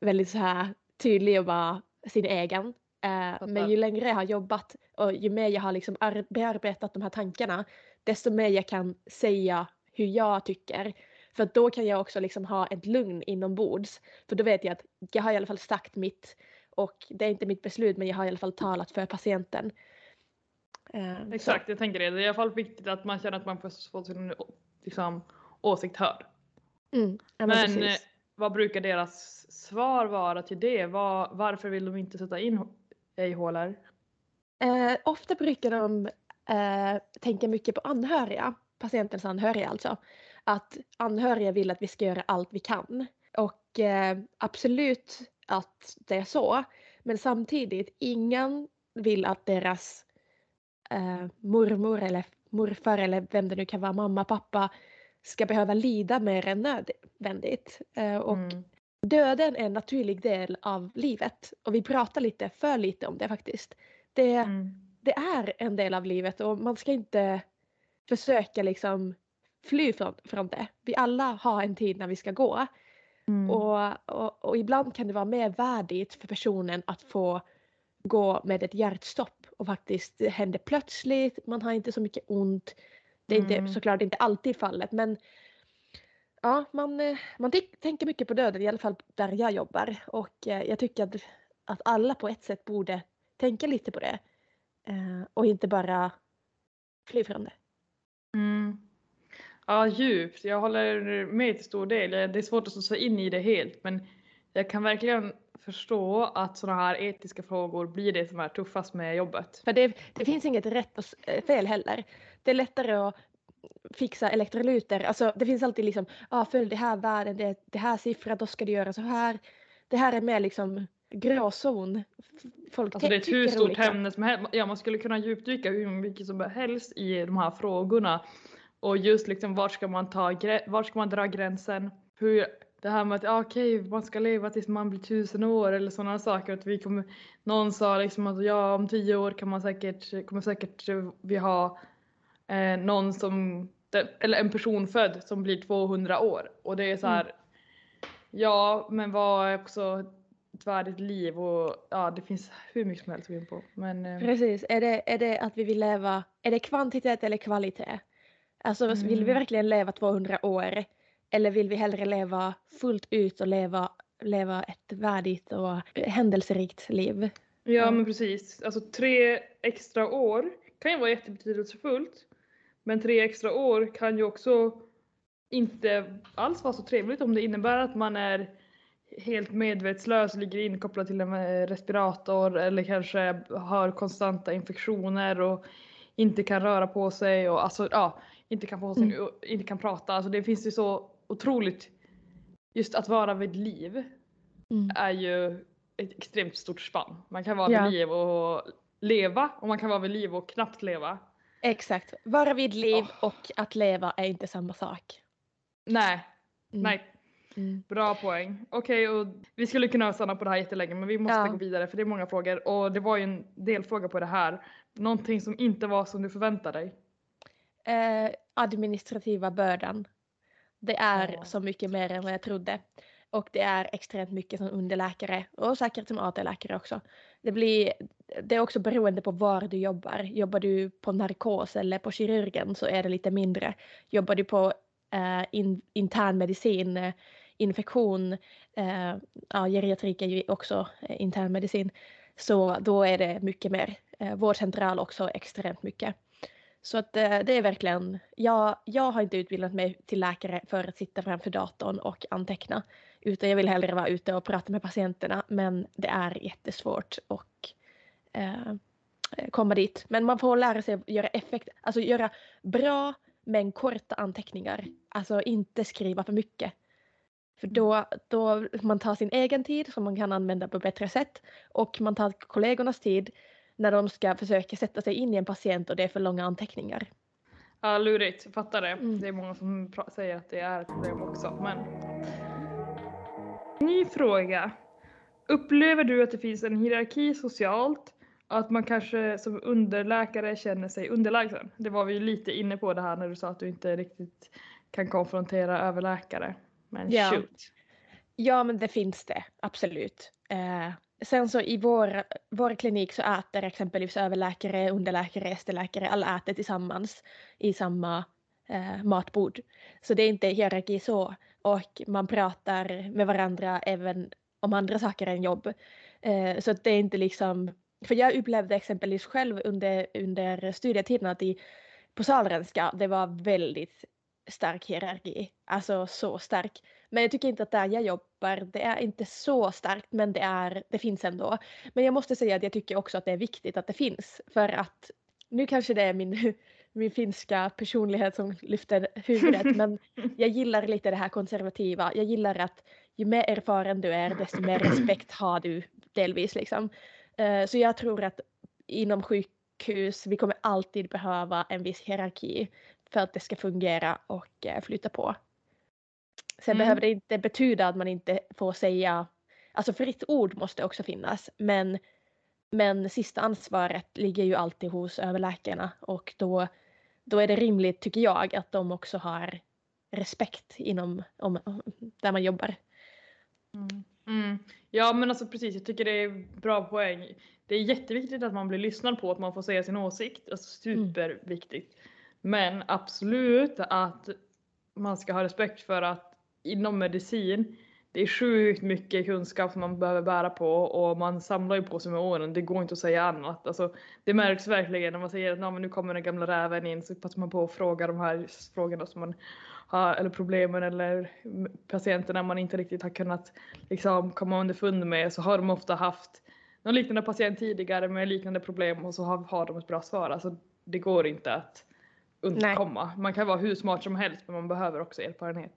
väldigt så här tydlig och vara sin egen. Eh, men ju längre jag har jobbat och ju mer jag har liksom bearbetat de här tankarna desto mer jag kan säga hur jag tycker. För då kan jag också liksom ha ett lugn inombords. För då vet jag att jag har i alla fall sagt mitt och det är inte mitt beslut men jag har i alla fall talat för patienten. Uh, Exakt, så. jag tänker det. Det är i alla fall viktigt att man känner att man får få sin liksom, åsikt hörd. Mm, ja, men, men eh, vad brukar deras svar vara till det? Var, varför vill de inte sätta in ej-hålor? Uh, ofta brukar de uh, tänka mycket på anhöriga, patientens anhöriga alltså. Att anhöriga vill att vi ska göra allt vi kan. Och absolut att det är så. Men samtidigt, ingen vill att deras eh, mormor eller morfar eller vem det nu kan vara, mamma, pappa, ska behöva lida mer än nödvändigt. Eh, och mm. döden är en naturlig del av livet och vi pratar lite för lite om det faktiskt. Det, mm. det är en del av livet och man ska inte försöka liksom fly från, från det. Vi alla har en tid när vi ska gå. Mm. Och, och, och, ibland kan det vara mer värdigt för personen att få gå med ett hjärtstopp och faktiskt det händer plötsligt, man har inte så mycket ont. Det är mm. inte, såklart inte alltid fallet men ja, man, man tänker mycket på döden i alla fall där jag jobbar och eh, jag tycker att, att alla på ett sätt borde tänka lite på det eh, och inte bara fly från det. Mm. Ja, djupt. Jag håller med till stor del. Det är svårt att sätta in i det helt men jag kan verkligen förstå att sådana här etiska frågor blir det som är tuffast med jobbet. För det, det finns inget rätt och eh, fel heller. Det är lättare att fixa elektrolyter. Alltså det finns alltid liksom, ah, följ det här värden, det, det här siffran, då ska du göra så här. Det här är mer liksom gråzon. Folk alltså det är ett hur stort ämne som helst. Ja, man skulle kunna djupdyka hur mycket som helst i de här frågorna. Och just liksom vart ska man ta, vart ska man dra gränsen? Hur, det här med att ah, okej, okay, man ska leva tills man blir tusen år eller sådana saker. Att vi kommer, någon sa liksom att ja, om tio år kan man säkert, kommer säkert vi ha eh, någon som, eller en person född som blir 200 år. Och det är så här, mm. ja, men vad är också ett värdigt liv och ja, det finns hur mycket som helst att gå in på. Men, eh. Precis, är det, är det att vi vill leva, är det kvantitet eller kvalitet? Alltså mm. vill vi mm. verkligen leva 200 år eller vill vi hellre leva fullt ut och leva, leva ett värdigt och händelserikt liv? Ja men precis, alltså tre extra år kan ju vara jättebetydelsefullt men tre extra år kan ju också inte alls vara så trevligt om det innebär att man är helt medvetslös, ligger inkopplad till en respirator eller kanske har konstanta infektioner och inte kan röra på sig och alltså ja, inte kan, få sin, mm. inte kan prata. Alltså det finns ju så otroligt, just att vara vid liv mm. är ju ett extremt stort spann. Man kan vara ja. vid liv och leva och man kan vara vid liv och knappt leva. Exakt, vara vid liv oh. och att leva är inte samma sak. Nej, mm. nej. Mm. Bra poäng. Okej, okay, och vi skulle kunna stanna på det här jättelänge men vi måste ja. gå vidare för det är många frågor och det var ju en delfråga på det här. Någonting som inte var som du förväntade dig? Eh, administrativa bördan. Det är ja. så mycket mer än vad jag trodde. Och det är extremt mycket som underläkare och säkert som AT-läkare också. det blir, det är också beroende på var du jobbar. Jobbar du på narkos eller på kirurgen så är det lite mindre. Jobbar du på eh, in, internmedicin, eh, infektion, eh, ja, geriatrik är ju också eh, internmedicin, så då är det mycket mer. Eh, vårdcentral också extremt mycket. Så att eh, det är verkligen, jag, jag har inte utbildat mig till läkare för att sitta framför datorn och anteckna. Utan jag vill hellre vara ute och prata med patienterna. Men det är jättesvårt att eh, eh, komma dit. Men man får lära sig att göra effekt, alltså göra bra men korta anteckningar. Alltså inte skriva för mycket. För då, då man tar sin egen tid som man kan använda på bättre sätt och man tar kollegornas tid när de ska försöka sätta sig in i en patient och det är för långa anteckningar. Ja, lurigt. Fattar det. Mm. Det är många som säger att det är ett problem också. Men... Ny fråga. Upplever du att det finns en hierarki socialt? Att man kanske som underläkare känner sig underlägsen? Det var vi ju lite inne på det här när du sa att du inte riktigt kan konfrontera överläkare. Men Ja. shoot. Ja, men det finns det absolut. Eh, sen så i vår, vår klinik så äter exempelvis överläkare, underläkare, ST-läkare, alla äter tillsammans i samma eh, matbord. Så det är inte hierarki så. Och man pratar med varandra även om andra saker än jobb. Eh, så att det är inte liksom, för jag upplevde exempelvis själv under, under studietiden att i, på Sahlgrenska det var väldigt stark hierarki. Alltså så stark. Men jag tycker inte att där jag jobbar, det är inte så starkt men det, är, det finns ändå. Men jag måste säga att jag tycker också att det är viktigt att det finns. För att nu kanske det är min, <laughs> min finska personlighet som lyfter huvudet men <laughs> jag gillar lite det här konservativa. Jag gillar att ju mer erfaren du är desto mer respekt har du delvis liksom. Eh, Så jag tror att inom sjukhus, vi kommer alltid behöva en viss hierarki för att det ska fungera och eh, flytta på. Sen Mm. behöver det inte betyda att man inte får säga, alltså fritt ord måste också finnas, men, men sista ansvaret ligger ju alltid hos överläkarna och då, då är det rimligt, tycker jag, att de också har respekt inom om, där man jobbar. Mm. Mm. Ja men alltså precis, jag tycker det är bra poäng. Det är jätteviktigt att man blir lyssnad på, att man får säga sin åsikt. Alltså Mm. Men absolut att man ska ha respekt för att inom medicin, det är sjukt mycket kunskap som man behöver bära på och man samlar ju på sig med åren. Det går inte att säga annat. Alltså, det märks verkligen när man säger att men nu kommer den gamla räven in så passar man på att fråga de här frågorna som man har, eller problemen eller patienterna man inte riktigt har kunnat liksom komma underfund med så har de ofta haft någon liknande patient tidigare med liknande problem och så har, har de ett bra svar. Alltså det går inte att undkomma. Man kan vara hur smart som helst men man behöver också erfarenhet.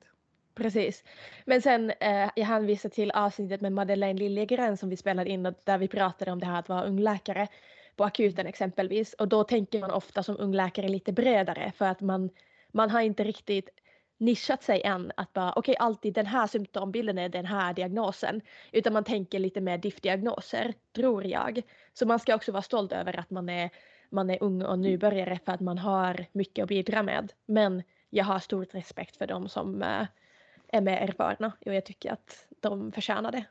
Precis. Men sen, eh, jag hänvisar till avsnittet med Madeleine Liljegren som vi spelade in där vi pratade om det här att vara ungläkare på akuten exempelvis. Och då tänker man ofta som ungläkare lite bredare för att man, man har inte riktigt nischat sig än att bara okej alltid den här symptombilden är den här diagnosen. Utan man tänker lite mer diff-diagnoser, tror jag. Så man ska också vara stolt över att man är, man är ung och nybörjare för att man har mycket att bidra med. Men jag har stor respekt för de som eh, är mer erfarna och jag tycker att de förtjänar det.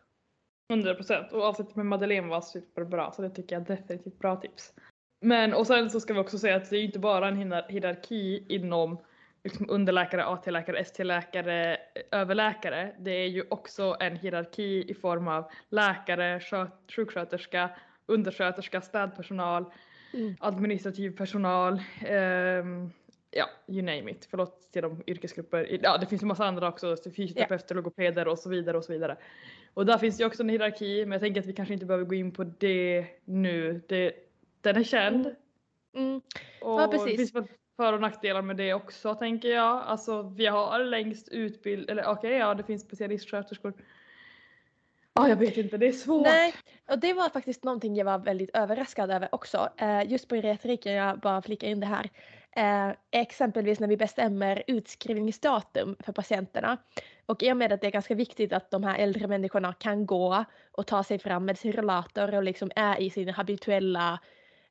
100% och avsnittet med Madeleine var superbra så det tycker jag definitivt bra tips. Men och sen så ska vi också säga att det är inte bara en hierarki- inom liksom underläkare, AT-läkare, ST-läkare, överläkare. Det är ju också en hierarki i form av läkare, sjuksköterska, undersköterska, städpersonal, Mm. administrativ personal, ehm, ja you name it. Förlåt till de yrkesgrupper. Ja det finns en massa andra också, så fysioterapeuter, logopeder och så vidare och så vidare. Och där finns det ju också en hierarki men jag tänker att vi kanske inte behöver gå in på det nu. Det, den är känd. Mm. Och Ja, det precis. finns väl för och nackdelar med det också tänker jag. Alltså vi har längst utbild eller okej ja det finns specialistsköterskor. Ja jag vet inte, det är svårt. Nej, och det var faktiskt någonting jag var väldigt överraskad över också. Eh, just på retoriken, jag bara flikar in det här. Eh, exempelvis när vi bestämmer utskrivningsdatum för patienterna. Och i och med att det är ganska viktigt att de här äldre människorna kan gå och ta sig fram med sin rollator och liksom är i sin habituella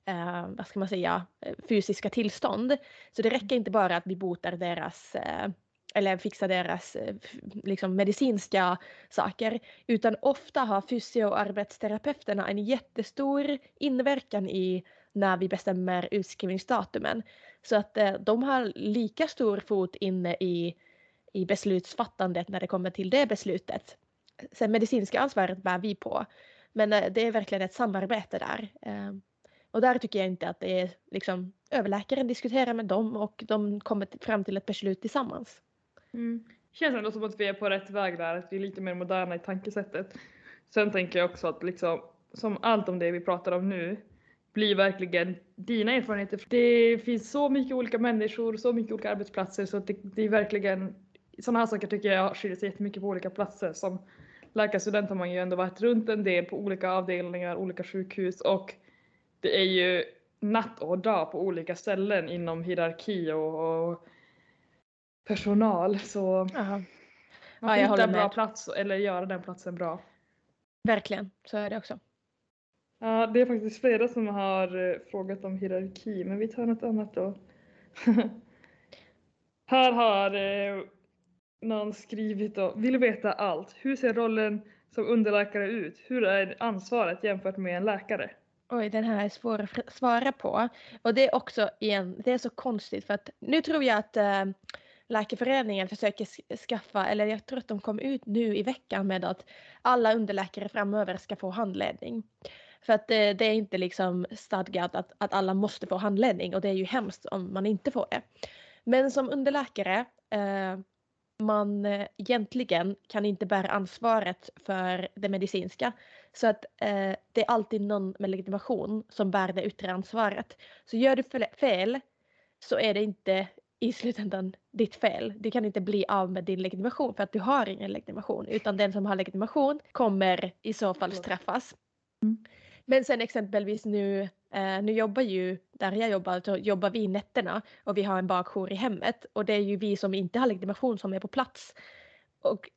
eh, vad ska man säga, eh, fysiska tillstånd. Så det räcker inte bara att vi botar deras, eh, eller fixa deras eh, liksom medicinska saker. Utan ofta har fysioarbetsterapeuterna en jättestor inverkan i när vi bestämmer utskrivningsdatumen. Så att eh, de har lika stor fot inne i, i beslutsfattandet när det kommer till det beslutet. Sen medicinska ansvaret bär vi på. Men eh, det är verkligen ett samarbete där. Eh, och där tycker jag inte att det är liksom överläkaren diskuterar med dem och de kommer fram till ett beslut tillsammans. Mm. Känns ändå som att vi är på rätt väg där, att vi är lite mer moderna i tankesättet. Sen tänker jag också att liksom, som allt om det vi pratar om nu, blir verkligen dina erfarenheter. Det finns så mycket olika människor, så mycket olika arbetsplatser så att det, det är verkligen, sådana här saker tycker jag skiljer sig jättemycket på olika platser. Som läkarstudent har man ju ändå varit runt en del på olika avdelningar, olika sjukhus och det är ju natt och dag på olika ställen inom hierarki och, och personal så Ja, man Ja, får jag hitta en bra med. plats eller göra den platsen bra. verkligen, så är det också. Ja, det är faktiskt flera som har eh, frågat om hierarki, men vi tar något annat då. <laughs> Här har eh, någon skrivit då, vill veta allt. Hur ser rollen som underläkare ut? Hur är ansvaret jämfört med en läkare? Oj, den här är svår att svara på. Och det är också igen, det är så konstigt för att nu tror jag att äh, Läkarföreningen försöker skaffa, eller jag tror att de kom ut nu i veckan med att alla underläkare framöver ska få handledning. För att det, det är inte liksom stadgat att, att alla måste få handledning och det är ju hemskt om man inte får det. Men som underläkare, eh, man eh, egentligen kan inte bära ansvaret för det medicinska. Så att eh, det är alltid någon med legitimation som bär det yttre ansvaret. Så gör du fel så är det inte i slutändan ditt fel. Du kan inte bli av med din legitimation för att du har ingen legitimation utan den som har legitimation kommer i så fall straffas. Men sen exempelvis nu, eh, nu jobbar ju, där jag jobbar, så jobbar vi nätterna och vi har en bakjour i hemmet och det är ju vi som inte har legitimation som är på plats. Och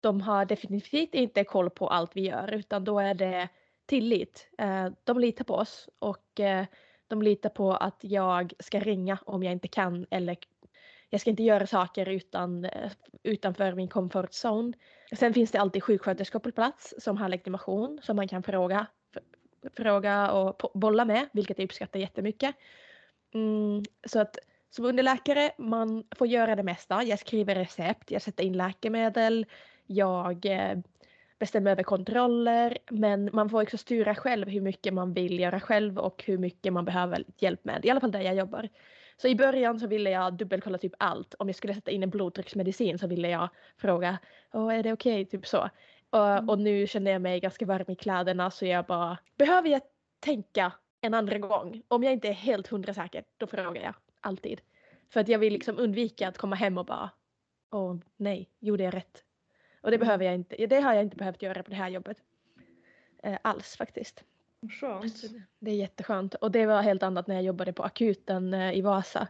de har definitivt inte koll på allt vi gör utan då är det tillit. Eh, de litar på oss och eh, de litar på att jag ska ringa om jag inte kan eller jag ska inte göra saker utan, eh, utanför min comfort zone. Sen finns det alltid sjuksköterskor på plats som har legitimation som man kan fråga, fråga och bolla med, vilket jag uppskattar jättemycket. Mm, så att som underläkare, man får göra det mesta. Jag skriver recept, jag sätter in läkemedel, jag eh, bestämmer över kontroller, men man får också styra själv hur mycket man vill göra själv och hur mycket man behöver hjälp med, i alla fall där jag jobbar. Så i början så ville jag dubbelkolla typ allt. Om jag skulle sätta in en blodtrycksmedicin så ville jag fråga, Åh, är det okej? Typ så. Och, och nu känner jag mig ganska varm i kläderna så jag bara, behöver jag tänka en andra gång? Om jag inte är helt hundra säker, då frågar jag alltid. För att jag vill liksom undvika att komma hem och bara, åh nej, gjorde jag rätt? Och det behöver jag inte, det har jag inte behövt göra på det här jobbet. Eh, alls faktiskt. Skönt. Det är jätteskönt. Och det var helt annat när jag jobbade på akuten eh, i Vasa.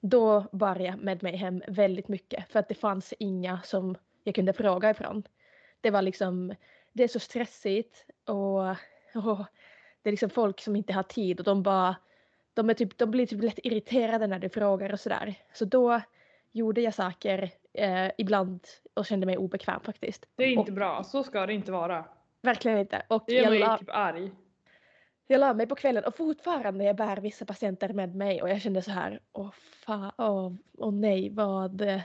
Då bar jag med mig hem väldigt mycket för att det fanns inga som jag kunde fråga ifrån. Det var liksom, det är så stressigt och, och det är liksom folk som inte har tid och de bara, de, är typ, de blir typ lätt irriterade när du frågar och sådär. Så då gjorde jag saker eh, ibland och kände mig obekväm faktiskt. Det är inte och, bra, så ska det inte vara. Verkligen inte. Och Det gör mig la- typ arg. jag la mig på kvällen och fortfarande jag bär vissa patienter med mig och jag kände så här, åh fan, åh, åh nej, vad,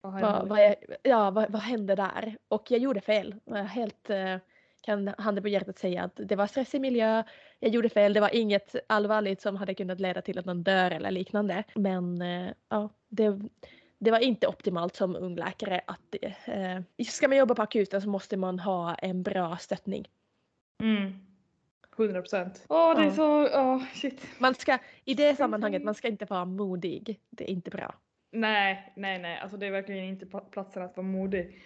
Vad vad, jag, ja, vad, vad hände där? Och jag gjorde fel. Jag helt eh, kan handen på hjärtat säga att det var stressig miljö, jag gjorde fel, det var inget allvarligt som hade kunnat leda till att någon dör eller liknande. Men eh, ja, det, det var inte optimalt som ung läkare att eh, ska man jobba på akuten så måste man ha en bra stöttning. Mm. 100 procent. Åh, det är Ja. så, åh shit. Man ska, i det sammanhanget, man ska inte vara modig. Det är inte bra. Nej, nej, nej, alltså det är verkligen inte pla- platsen att vara modig.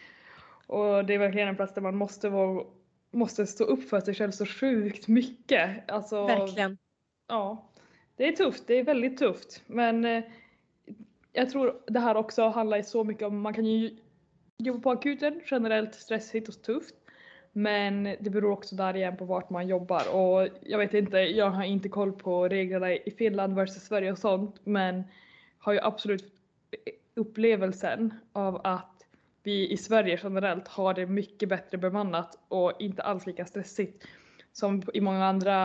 Och det är verkligen en plats där man måste vara, måste stå upp för sig själv så sjukt mycket. Alltså, Verkligen. Ja, det är tufft, det är väldigt tufft. Men eh, jag tror det här också handlar så mycket om, man kan ju jobba på akuten, generellt stressigt och tufft. Men det beror också där igen på vart man jobbar och jag vet inte, jag har inte koll på reglerna i Finland versus Sverige och sånt men har ju absolut upplevelsen av att vi i Sverige generellt har det mycket bättre bemannat och inte alls lika stressigt som i många andra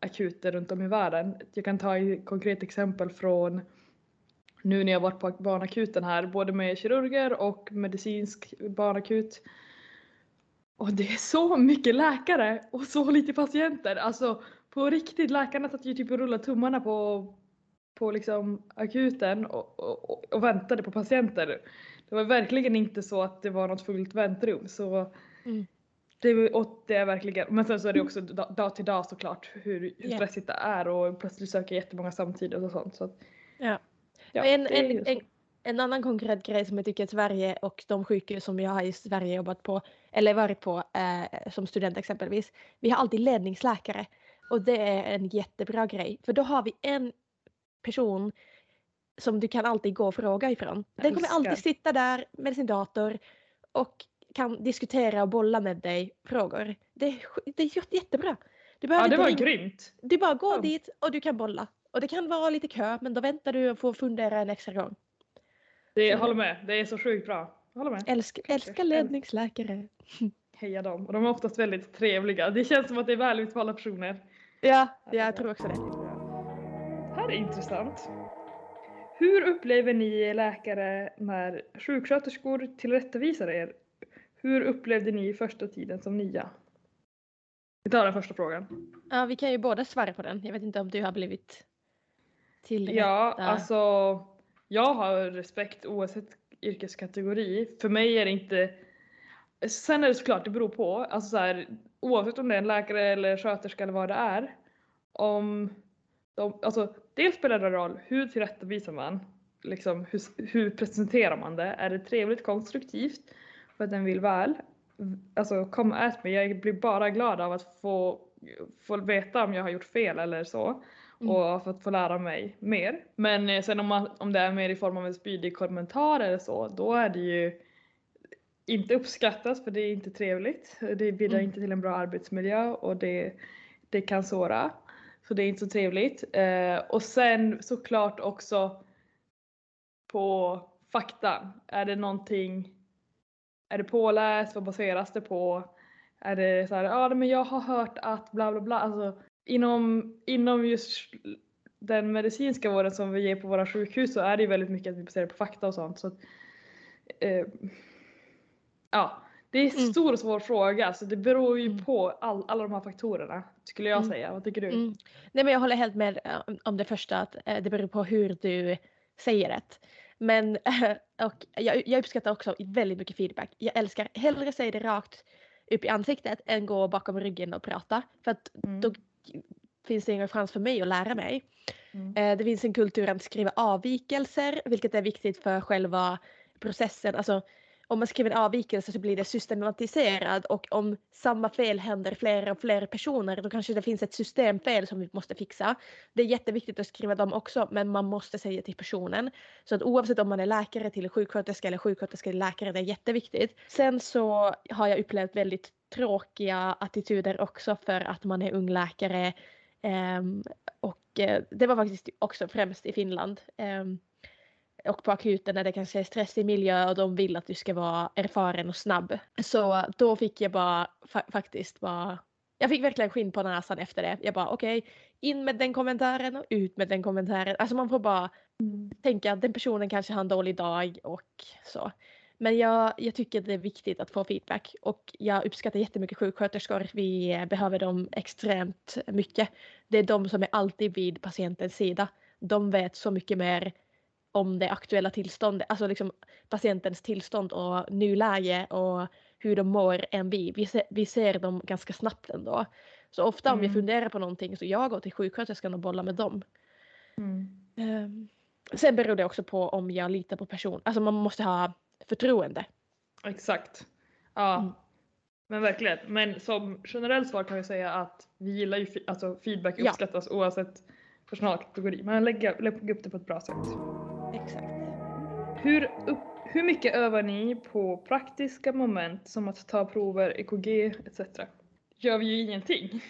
akuter runt om i världen. Jag kan ta ett konkret exempel från nu när jag varit på barnakuten här, både med kirurger och medicinsk barnakut. Och det är så mycket läkare och så lite patienter. Alltså på riktigt, läkarna satt ju typ och rullade tummarna på, på liksom akuten och, och, och väntade på patienter. Det var verkligen inte så att det var något fullt väntrum. Så Mm. det, och det är verkligen, men sen så är det också dag, dag till dag såklart hur, hur Ja. stressigt det är och plötsligt söker jättemånga samtidigt och sånt. Så att, Ja. ja, en, en, en, en annan konkret grej som jag tycker att Sverige och de sjukhus som jag har i Sverige jobbat på, eller varit på eh, som student exempelvis, vi har alltid ledningsläkare. Och det är en jättebra grej, för då har vi en person som du kan alltid gå och fråga ifrån. Den kommer alltid sitta där med sin dator och kan diskutera och bolla med dig frågor. Det är, det är jätte- jättebra. Du Ja det var ringa. grymt. Du bara går Ja. dit och du kan bolla. Och det kan vara lite kö men då väntar du och får fundera en extra gång. Det, håller med, det är så sjukt bra. Håller med. Älsk, älskar Äl- ledningsläkare. <laughs> Heja dem. Och de är oftast väldigt trevliga. Det känns som att det är välutvalda personer. Ja, jag tror också det. Det här är intressant. Hur upplever ni läkare när sjuksköterskor tillrättavisar er? Hur upplevde ni första tiden som nya? Vi tar den första frågan. Ja, vi kan ju båda svara på den. Jag vet inte om du har blivit till Ja, alltså jag har respekt oavsett yrkeskategori. För mig är det inte... Sen är det såklart, det beror på. Alltså så här, oavsett om det är en läkare eller sköterska eller vad det är. Om de, alltså, dels spelar det roll hur tillrättavisar man? Liksom, hur, hur presenterar man det? Är det trevligt, konstruktivt för att den vill väl? Alltså kom ät mig, jag blir bara glad av att få, få veta om jag har gjort fel eller så Mm. och för att få lära mig mer. Men eh, sen om, man, om det är mer i form av en spydig kommentar eller så, då är det ju inte uppskattat för det är inte trevligt. Det bidrar Mm. inte till en bra arbetsmiljö och det, det kan såra. Så det är inte så trevligt. Eh, och sen såklart också på fakta. Är det någonting, är det påläst, vad baseras det på? Är det så här, ja men jag har hört att bla bla bla. Alltså, inom, inom just den medicinska vården som vi ger på våra sjukhus så är det ju väldigt mycket att vi baserar på fakta och sånt. Så att, eh, ja, det är en Mm. stor och svår fråga så det beror ju Mm. på all, alla de här faktorerna skulle jag Mm. säga. Vad tycker du? Mm. Nej men jag håller helt med eh, om- det första att eh, det beror på hur du säger det. Men <laughs> och jag, jag uppskattar också väldigt mycket feedback. Jag älskar hellre säga det rakt upp i ansiktet än gå bakom ryggen och prata. För att Mm. då finns det ingen chans för mig att lära mig. Mm. Eh, Det finns en kultur att skriva avvikelser, vilket är viktigt för själva processen. Alltså, om man skriver en avvikelse så blir det systematiserad och om samma fel händer flera och fler personer då kanske det finns ett systemfel som vi måste fixa. Det är jätteviktigt att skriva dem också men man måste säga till personen. Så att oavsett om man är läkare till sjuksköterska eller sjuksköterska till läkare, det är jätteviktigt. Sen så har jag upplevt väldigt tråkiga attityder också för att man är ung läkare. Um, och uh, det var faktiskt också främst i Finland. Um, och på akuten när det kanske är stressig miljö och de vill att du ska vara erfaren och snabb. Så då fick jag bara fa- faktiskt bara jag fick verkligen skinn på näsan efter det. Jag bara okej, in med den kommentaren och ut med den kommentaren. Alltså man får bara tänka att den personen kanske har en dålig dag och så. Men jag, jag tycker det är viktigt att få feedback och jag uppskattar jättemycket sjuksköterskor. Vi eh, behöver dem extremt mycket. Det är de som är alltid vid patientens sida. De vet så mycket mer om det aktuella tillståndet, alltså liksom patientens tillstånd och nuläge och hur de mår än vi. Vi ser, vi ser dem ganska snabbt ändå. Så ofta om jag Mm. funderar på någonting så jag går till sjuksköterskan och bollar med dem. Mm. Ehm, sen beror det också på om jag litar på person. Alltså man måste ha förtroende. Exakt. Ja. Mm. Men verkligen. Men som generellt svar kan jag säga att vi gillar ju alltså feedback Ja. uppskattas oavsett personalkategori. Man lägger, lägger upp det på ett bra sätt. Exakt. Hur, upp, hur mycket övar ni på praktiska moment som att ta prover, EKG etc? Gör vi ju ingenting.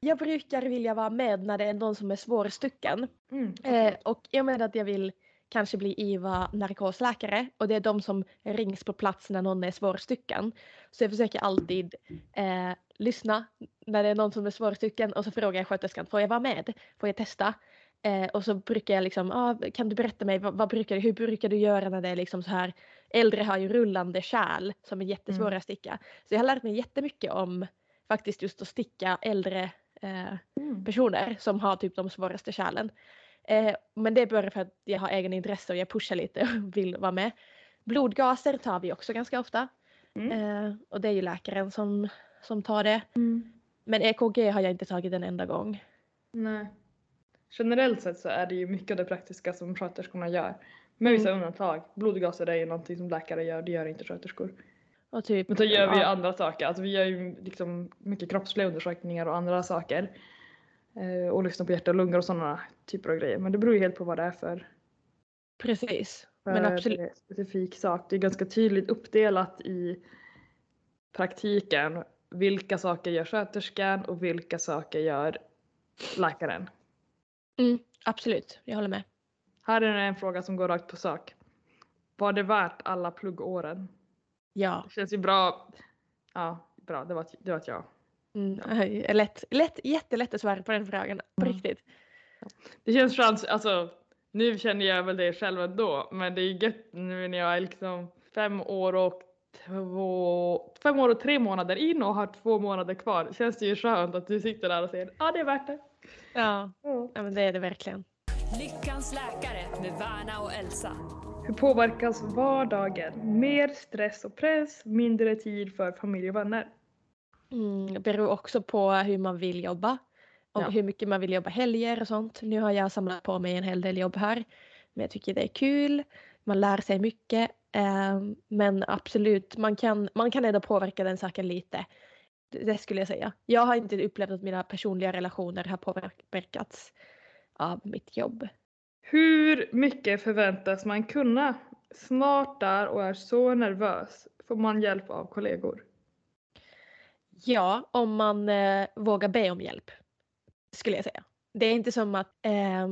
Jag brukar vilja vara med när det är någon som är svårstucken. Mm. Eh, och jag menar att jag vill kanske bli IVA narkosläkare och det är de som rings på plats när någon är svårstycken. Så jag försöker alltid eh, lyssna när det är någon som är svårstycken och så frågar jag sköterskan, får jag vara med? Får jag testa? Eh, och så brukar jag liksom, ah, kan du berätta mig, vad, vad, brukar, hur brukar du göra när det är liksom så här, äldre har ju rullande kärl som är jättesvåra Mm. att sticka. Så jag har lärt mig jättemycket om faktiskt just att sticka äldre eh, personer som har typ de svåraste kärlen. Eh, men det är bara för att jag har egen intresse och jag pushar lite och <laughs> vill vara med. Blodgaser tar vi också ganska ofta. Mm. Eh, och det är ju läkaren som, som tar det. Mm. Men EKG har jag inte tagit en enda gång. Nej. Generellt sett så är det ju mycket av det praktiska som sköterskorna gör. Med vissa undantag. Blodgaser är ju någonting som läkare gör, det gör inte sköterskor. Och typ, Men så gör vi ju ja, andra saker, alltså vi gör ju liksom mycket kroppsliga undersökningar och andra saker. Eh, och lyssnar på hjärta och lungor och sådana typer av grejer. Men det beror ju helt på vad det är för, Precis. för Men absolut. specifik sak. Det är ganska tydligt uppdelat i praktiken vilka saker gör sköterskan och vilka saker gör läkaren. Mm, absolut, jag håller med. Här är en fråga som går rakt på sak. Var det värt alla pluggåren? Ja. Det känns ju bra. Ja, bra. Det var ett, det var ett ja. Mm, lätt, lätt, jättelätt att svara på den frågan. På Mm. riktigt. Det känns chans, alltså nu känner jag väl det själv ändå, men det är gött nu när jag är liksom fem år och två, fem år och tre månader in och har två månader kvar. Känns det ju skönt att du sitter där och säger ja det är värt det. Ja. ja, men det är det verkligen. Lyckans läkare med Värna och Elsa. Hur påverkas vardagen? Mer stress och press, mindre tid för familj och vänner. Mm, det beror också på hur man vill jobba. Och Ja. hur mycket man vill jobba helger och sånt. Nu har jag samlat på mig en hel del jobb här. Men jag tycker det är kul. Man lär sig mycket. Ehm, men absolut, man kan, man kan ändå påverka den saken lite. Det, det skulle jag säga. Jag har inte upplevt att mina personliga relationer har påverkats av mitt jobb. Hur mycket förväntas man kunna? Snart där och är så nervös. Får man hjälp av kollegor? Ja, om man eh, vågar be om hjälp. Skulle jag säga. Det är inte som att eh,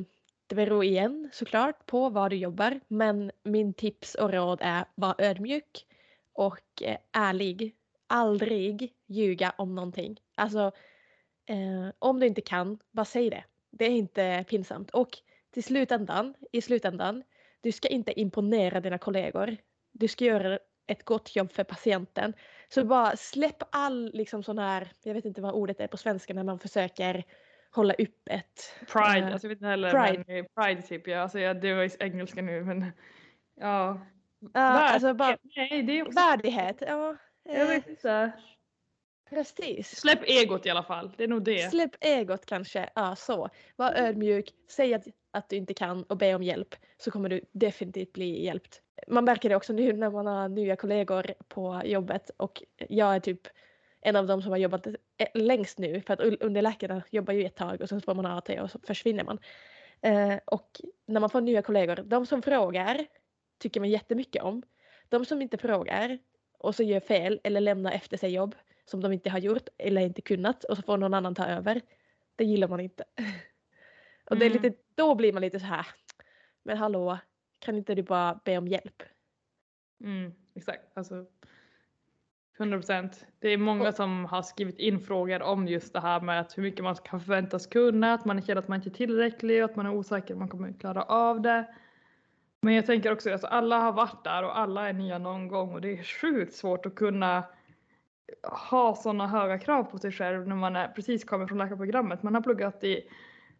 det beror igen såklart på var du jobbar. Men min tips och råd är var ödmjuk och eh, ärlig. Aldrig ljuga om någonting. Alltså eh, om du inte kan, bara säg det. Det är inte pinsamt. Och till slutändan, i slutändan, du ska inte imponera dina kollegor. Du ska göra ett gott jobb för patienten. Så bara släpp all liksom sån här, jag vet inte vad ordet är på svenska när man försöker hålla upp ett... Pride, eh, alltså jag vet inte heller. pride. Men, eh, pride typ ja. Alltså jag, det var ju engelska nu men ja. ja, alltså bara Nej det är också, värdighet. Ja, jag eh, vet inte. precis. Släpp egot i alla fall, det är nog det. Släpp egot kanske. Ja, så. Var ödmjuk, säg att, att du inte kan och be om hjälp så kommer du definitivt bli hjälpt. Man märker det också nu när man har nya kollegor på jobbet och jag är typ en av dem som har jobbat eh, längst nu för att un- underläkarna jobbar ju ett tag och sen får man AT och så försvinner man. Eh, och när man får nya kollegor, de som frågar tycker man jättemycket om. De som inte frågar och så gör fel eller lämnar efter sig jobb som de inte har gjort eller inte kunnat och så får någon annan ta över. Det gillar man inte. <laughs> Och det är Mm. lite, då blir man lite så här. Men hallå, kan inte du bara be om hjälp? Mm, exakt, alltså 100%. Det är många som har skrivit in frågor om just det här med att hur mycket man kan förväntas kunna, att man känner att man inte är tillräcklig och att man är osäker om man kommer klara av det. Men jag tänker också att alltså, alla har varit där och alla är nya någon gång och det är sjukt svårt att kunna ha sådana höga krav på sig själv när man är, precis kommer från läkarprogrammet. Man har pluggat i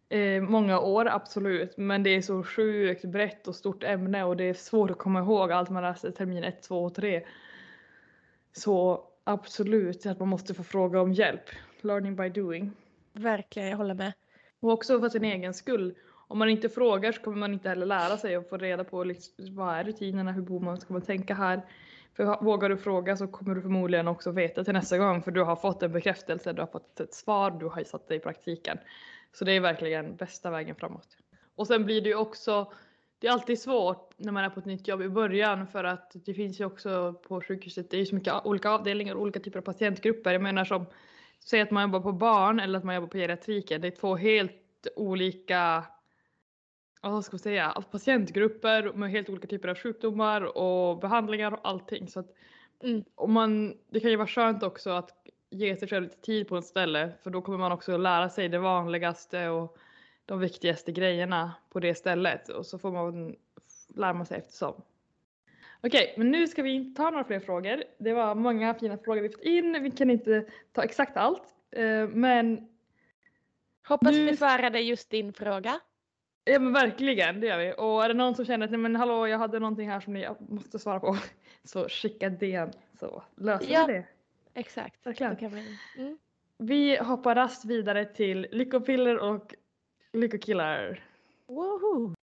eh, många år, absolut, men det är så sjukt brett och stort ämne och det är svårt att komma ihåg allt man läser termin 1, 2 och 3. Så absolut att man måste få fråga om hjälp. Learning by doing. Verkligen, jag håller med. Och också för sin egen skull. Om man inte frågar så kommer man inte heller lära sig och få reda på liksom, vad är rutinerna, hur bor man, ska man tänka här? För vågar du fråga så kommer du förmodligen också veta till nästa gång för du har fått en bekräftelse, du har fått ett svar, du har satt det i praktiken. Så det är verkligen bästa vägen framåt. Och sen blir det ju också, det är alltid svårt när man är på ett nytt jobb i början för att det finns ju också på sjukhuset, det är ju så mycket olika avdelningar och olika typer av patientgrupper. Jag menar som, säg att man jobbar på barn eller att man jobbar på geriatriken, det är två helt olika vad ska man säga, patientgrupper med helt olika typer av sjukdomar och behandlingar och allting. Så att Mm. om man, det kan ju vara skönt också att ge sig själv lite tid på ett ställe för då kommer man också lära sig det vanligaste och de viktigaste grejerna på det stället och så får man lära sig eftersom. Okej, men nu ska vi inte ta några fler frågor. Det var många fina frågor vi fått in. Vi kan inte ta exakt allt, eh, men Hoppas Nu- vi svarade just din fråga. Ja men verkligen, det gör vi. Och är det någon som känner att nej men hallå jag hade någonting här som ni måste svara på <laughs> så skicka det så löser Ja. vi det. Exakt. Verkligen. Vi... mm. Vi hoppar raskt vidare till lyckopiller och lyckokillar. Woho!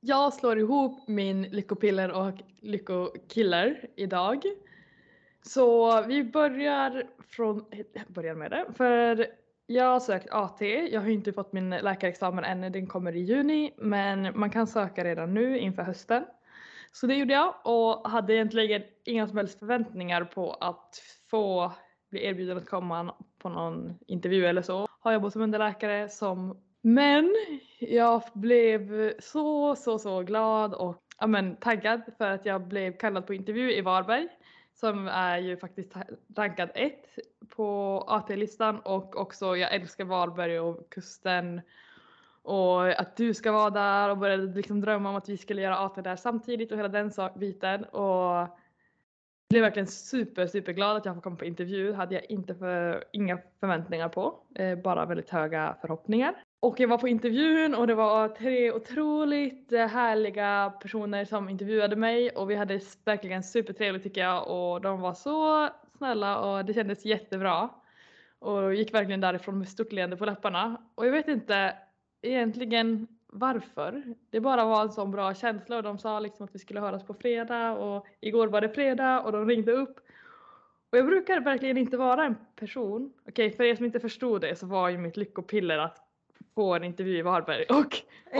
Jag slår ihop min lyckopiller och Lyckokiller idag. Så vi börjar från börjar med det. För jag har sökt AT. Jag har inte fått min läkarexamen ännu. Den kommer i juni. Men man kan söka redan nu inför hösten. Så det gjorde jag och hade egentligen inga som helst förväntningar på att få bli erbjuden att komma på någon intervju eller så. Har jobbat som underläkare som men jag blev så, så, så glad och ja, men, taggad för att jag blev kallad på intervju i Varberg som är ju faktiskt rankad ett på AT-listan och också jag älskar Varberg och kusten och att du ska vara där och började liksom drömma om att vi skulle göra AT där samtidigt och hela den biten och blev verkligen super, super glad att jag får komma på intervju. Hade jag inte för, inga förväntningar på, eh, bara väldigt höga förhoppningar. Och jag var på intervjun och det var tre otroligt härliga personer som intervjuade mig och vi hade verkligen supertrevligt tycker jag och de var så snälla och det kändes jättebra. Och gick verkligen därifrån med stort leende på läpparna. Och jag vet inte egentligen varför. Det bara var en sån bra känsla och de sa liksom att vi skulle höras på fredag och igår var det fredag och de ringde upp. Och jag brukar verkligen inte vara en person, okej för er som inte förstod det så var ju mitt lyckopiller att få en intervju i Varberg <laughs> och,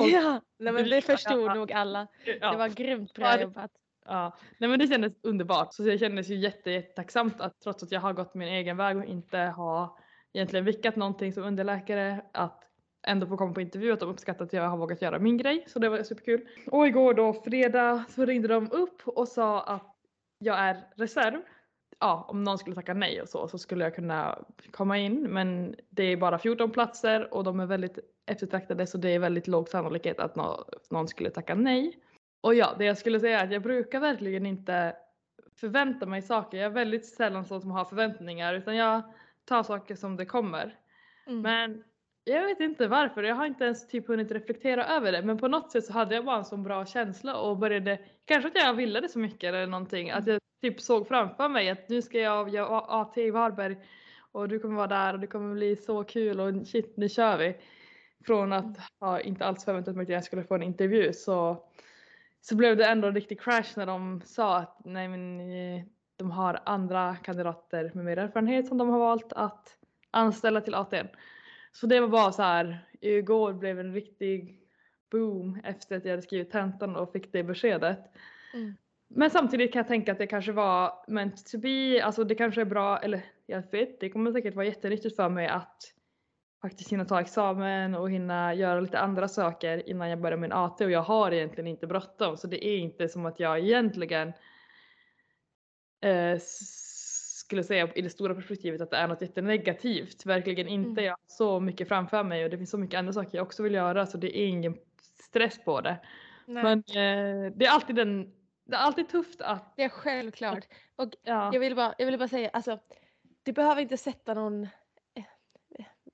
och Ja, nej, men det Ja, förstod ja. nog alla. ja. Det var grymt Ja, bra det- jobbat. Ja, nej men det kändes underbart. Så det kändes ju jätte, jättetacksamt att trots att jag har gått min egen väg och inte har egentligen vickat någonting som underläkare att ändå få komma på intervju att de uppskattar att jag har vågat göra min grej. Så det var superkul. Och igår då fredag så ringde de upp och sa att jag är reserv. Ja, om någon skulle tacka nej och så så skulle jag kunna komma in men det är bara 14 platser och de är väldigt eftertraktade så det är väldigt låg sannolikhet att nå- någon skulle tacka nej. Och ja, det jag skulle säga är att jag brukar verkligen inte förvänta mig saker. Jag är väldigt sällan sån som har förväntningar utan jag tar saker som det kommer. Mm. Men jag vet inte varför. Jag har inte ens typ hunnit reflektera över det. Men på något sätt så hade jag bara en sån bra känsla och började, kanske att jag ville det så mycket eller någonting. Att jag typ såg framför mig att nu ska jag göra AT i Varberg och du kommer vara där och det kommer bli så kul och shit nu kör vi. Från att ha inte alls förväntat mig att jag skulle få en intervju så, så blev det ändå en riktig crash när de sa att nej men eh, de har andra kandidater med mer erfarenhet som de har valt att anställa till ATn. Så det var bara så här, igår blev en riktig boom efter att jag hade skrivit tentan och fick det beskedet. Mm. Men samtidigt kan jag tänka att det kanske var meant to be, alltså det kanske är bra, eller jag vet, det kommer säkert vara jättenyttigt för mig att faktiskt hinna ta examen och hinna göra lite andra saker innan jag börjar min AT och jag har egentligen inte bråttom så det är inte som att jag egentligen eh, skulle säga i det stora perspektivet att det är något jättenegativt. Verkligen inte. Mm. Jag har så mycket framför mig och det finns så mycket andra saker jag också vill göra så det är ingen stress på det. Nej, Men eh, det är alltid den, det är alltid tufft att, det är självklart. <laughs> Och ja. jag vill bara, jag vill bara säga, alltså, du behöver inte sätta någon eh,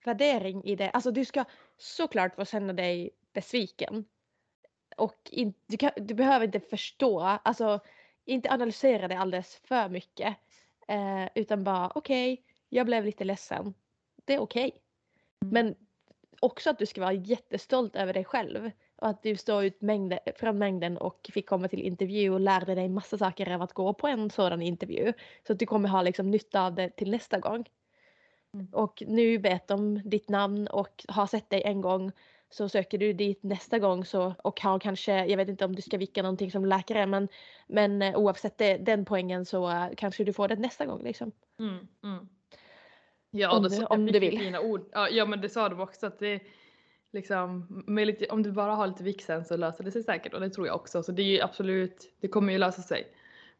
värdering i det. Alltså du ska såklart få känna dig besviken. Och in, du, kan, du behöver inte förstå, alltså inte analysera det alldeles för mycket. Eh, utan bara okej, jag blev lite ledsen. Det är okej. Men också att du ska vara jättestolt över dig själv. Och att du står ut mängde, från mängden och fick komma till intervju och lärde dig massa saker av att gå på en sådan intervju. Så att du kommer ha liksom nytta av det till nästa gång. Mm. Och nu vet de ditt namn och har sett dig en gång så söker du dit nästa gång så, och har kanske, jag vet inte om du ska vicka någonting som läkare men, men eh, oavsett det, den poängen så eh, kanske du får det nästa gång liksom. Mm, mm. Ja, Om det du- om du vill. Fina ord. Ja, ja men det sa de också att det liksom, lite, om du bara har lite vixen så löser det sig säkert och det tror jag också. Så det är ju absolut, det kommer ju lösa sig.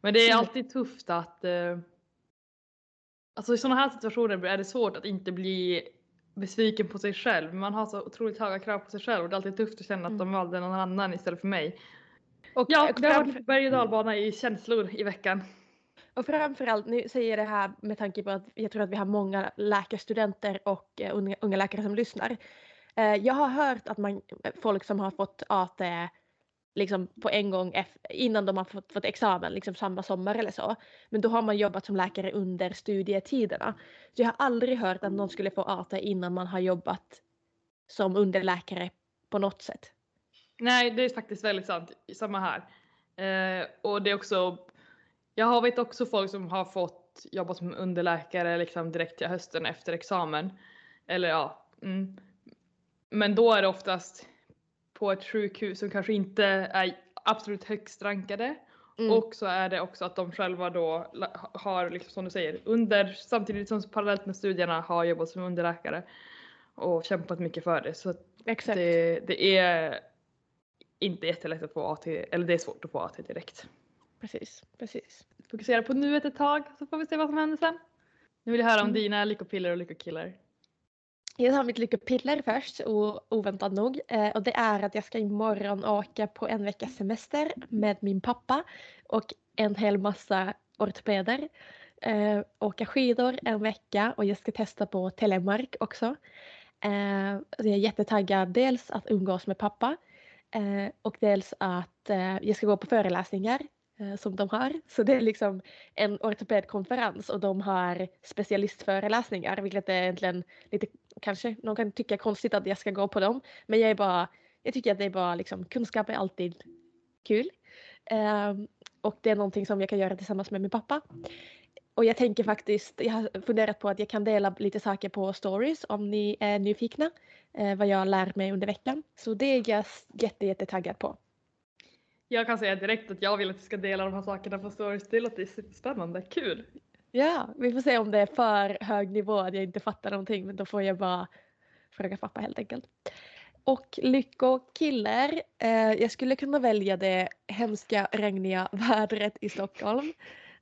Men det är alltid tufft att eh, Alltså i sådana här situationer är det svårt att inte bli besviken på sig själv. Man har så otroligt höga krav på sig själv och det är alltid tufft att känna att Mm. de valde någon annan istället för mig. Och, Ja, och, det har varit berg och dalbana i känslor i veckan. och framförallt, nu säger jag det här med tanke på att jag tror att vi har många läkarstudenter och eh, unga, unga läkare som lyssnar. Eh, jag har hört att man, folk som har fått AT liksom på en gång innan de har fått, fått examen, liksom samma sommar eller så. Men då har man jobbat som läkare under studietiderna. Så jag har aldrig hört att någon skulle få AT innan man har jobbat som underläkare på något sätt. Nej, det är faktiskt väldigt sant. Samma här. Eh, och det är också, jag har vet också folk som har fått jobba som underläkare liksom direkt till hösten efter examen. Eller ja. Mm. Men då är det oftast på ett sjukhus som kanske inte är absolut högst rankade. Mm. Och så är det också att de själva då har, liksom som du säger, under, samtidigt som parallellt med studierna har jobbat som underläkare och kämpat mycket för det. Så det, det är inte jättelätt att få AT, eller det är svårt att få AT direkt. Precis, precis. Fokusera på nuet ett tag så får vi se vad som händer sen. Nu vill jag höra om Mm. dina lyckopiller och lyckokillar. Jag tar mitt lyckopiller först, oväntat nog. Eh, och det är att jag ska imorgon åka på en veckas semester med min pappa och en hel massa ortopeder. Eh, åka skidor en vecka och jag ska testa på telemark också. Eh, jag är jättetaggad dels att umgås med pappa eh, och dels att eh, jag ska gå på föreläsningar Eh, som de har. Så det är liksom en ortopedkonferens och de har specialistföreläsningar vilket är egentligen lite kanske någon kan tycka konstigt att jag ska gå på dem. Men jag är bara, jag tycker att det är bara liksom, kunskap är alltid kul. Um, och det är någonting som jag kan göra tillsammans med min pappa. Och jag tänker faktiskt, jag har funderat på att jag kan dela lite saker på stories om ni är nyfikna. Eh, vad jag lär mig under veckan. Så det är jag jätte, jättetaggad på. Jag kan säga direkt att jag vill att du ska dela de här sakerna på stories. Det låter superspännande, kul! Ja, vi får se om det är för hög nivå att jag inte fattar någonting men då får jag bara fråga pappa helt enkelt. Och lyckokiller. Eh, jag skulle kunna välja det hemska regniga <laughs> vädret i Stockholm.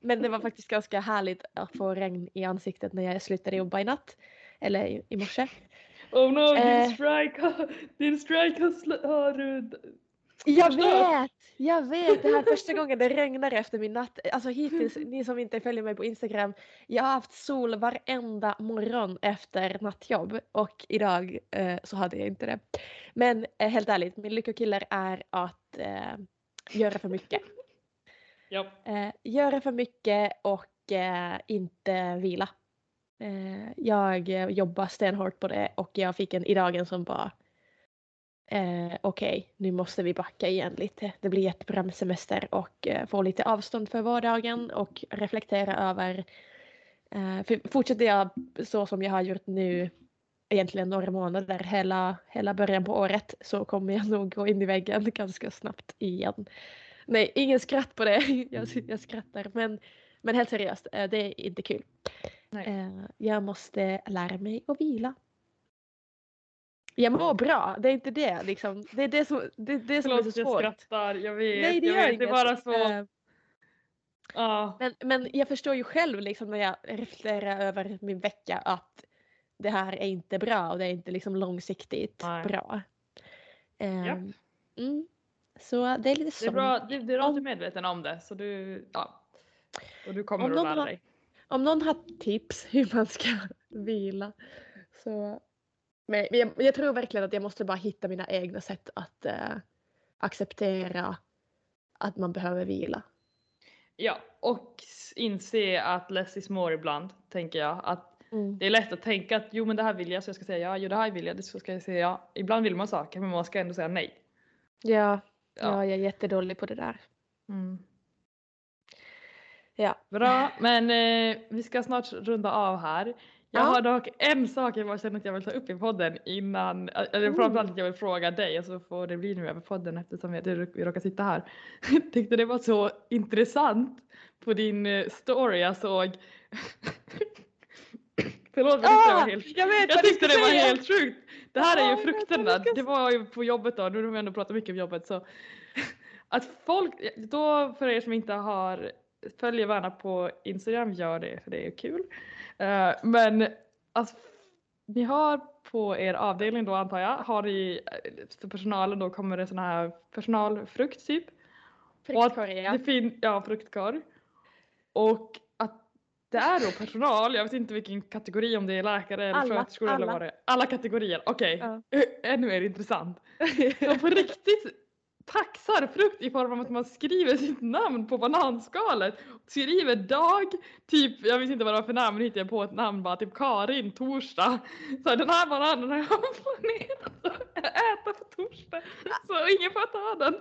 Men det var faktiskt ganska härligt att få regn i ansiktet när jag slutade jobba i natt. Eller i, i morse. Oh no, din Eh. strike har, din strike har, har Jag vet! Jag vet! Det här är första gången det regnar efter min natt. Alltså hittills, <laughs> ni som inte följer mig på Instagram, jag har haft sol varenda morgon efter nattjobb och idag eh, så hade jag inte det. Men eh, helt ärligt, min lyckokiller är att eh, göra för mycket. <laughs> ja. Eh, göra för mycket och eh, inte vila. Eh, jag jobbar stenhårt på det och jag fick en idag en som bara eh, okej, nu måste vi backa igen lite. Det blir jättebra med semester och eh, få lite avstånd för vardagen och reflektera över eh, för fortsätter jag så som jag har gjort nu egentligen några månader hela, hela början på året så kommer jag nog gå in i väggen ganska snabbt igen. Nej, ingen skratt på det. <laughs> Jag, jag skrattar. Men, men helt seriöst, eh, det är inte kul. Nej. Eh, Jag måste lära mig att vila. Jag mår bra, det är inte det. Liksom. Det är det som, det, är det som är Förlåt så att jag svårt. skrattar, jag vet. Nej, det jag vet. inget. Det är bara så, ja. Men, men jag förstår ju själv liksom, när jag reflekterar över min vecka att det här är inte bra och det är inte liksom långsiktigt Nej. bra. Ehm, Japp. mm. Så det är lite så. Det är bra, det, det är bra att du är medveten om det. Så du, ja. Och du kommer Om att lära dig. Om någon har tips hur man ska vila så... Men jag, jag tror verkligen att jag måste bara hitta mina egna sätt att eh, acceptera att man behöver vila. Ja, och inse att less is more ibland, tänker jag. Att Mm. det är lätt att tänka att jo men det här vill jag så jag ska säga ja, jo det här vill jag det så ska jag säga ja. Ibland vill man saker men man ska ändå säga nej. Ja, Ja. ja, jag är jättedålig på det där. Mm. Ja. Bra, men eh, vi ska snart runda av här. Jag Ja. har dock en sak jag känner att jag vill ta upp i podden innan, eller Mm. framförallt att jag vill fråga dig och så får det bli nu över podden eftersom vi, råkar sitta här. <laughs> Tyckte det var så intressant på din eh, story jag såg. <laughs> Förlåt men jag tyckte det var helt jag vet jag tyckte det var säga. helt sjukt. Det här är ju jag frukterna. jag Det var ju på jobbet då, nu har vi ändå pratat mycket om jobbet så. <laughs> Att folk, då för er som inte har, följer Värna på Instagram, gör det för det är kul. Eh, men att ni har på er avdelning då antar jag, har ni eh, för personalen då kommer det sån här personalfrukt typ. Fruktkorg, ja. Det fin- ja, fruktkorg. Och att det är då personal, jag vet inte vilken kategori, om det är läkare eller Alla, sköterskor eller vad det är. Alla kategorier, okej. Ja. <laughs> Ännu mer intressant. <laughs> De på riktigt paxar frukt i form av att man skriver sitt namn på bananskalet. Skriver dag, typ, jag vet inte vad det var för namn, men hittade jag på ett namn bara, typ Karin, torsdag. Så den här bananen har jag planerat att äta på torsdag. Så ingen får ta den.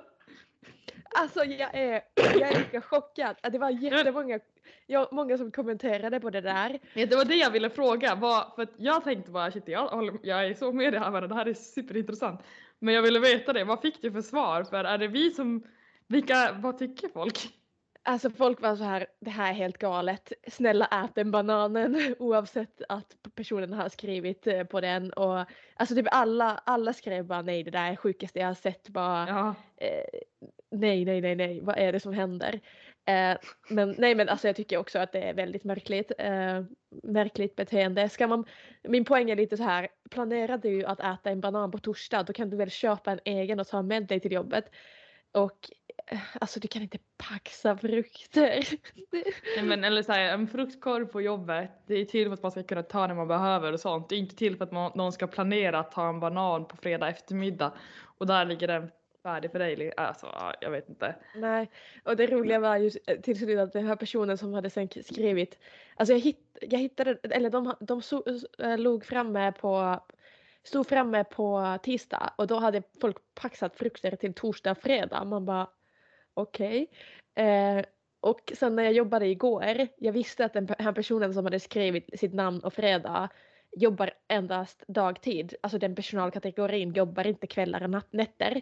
Alltså jag är, jag är lika chockad. Det var jättemånga ja, många som kommenterade på det där. Ja, det var det jag ville fråga, vad, för jag tänkte bara shit jag, håller, jag är så med det här, men det här är superintressant. Men jag ville veta det, vad fick du för svar? För är det vi som, vilka, vad tycker folk? Alltså folk var så här, det här är helt galet. Snälla ät den bananen <laughs> oavsett att personen har skrivit eh, på den. Och, alltså typ alla, alla skrev bara nej det där är sjukaste jag har sett. Bara, Ja, eh, nej, nej, nej, nej, vad är det som händer? Eh, men nej, men alltså jag tycker också att det är väldigt märkligt. Eh, märkligt beteende. Ska man, min poäng är lite så här, planerar du att äta en banan på torsdag då kan du väl köpa en egen och ta med dig till jobbet. Och eh, alltså du kan inte paxa frukter. <laughs> Nej, men eller så här, en fruktkorv på jobbet, det är till för att man ska kunna ta när man behöver och sånt. Det är inte till för att man, någon ska planera att ta en banan på fredag eftermiddag och där ligger den färdig för dig. Alltså, ja, jag vet inte. Nej, och det roliga var ju eh, till slut att den här personen som hade sen skrivit, alltså jag, hitt, jag hittade, eller de, de so, äh, låg framme på, stod framme på tisdag och då hade folk paxat frukter till torsdag och fredag. Man bara okej. Eh, och sen när jag jobbade igår, jag visste att den här personen som hade skrivit sitt namn och fredag jobbar endast dagtid. Alltså den personalkategorin jobbar inte kvällar och nätter.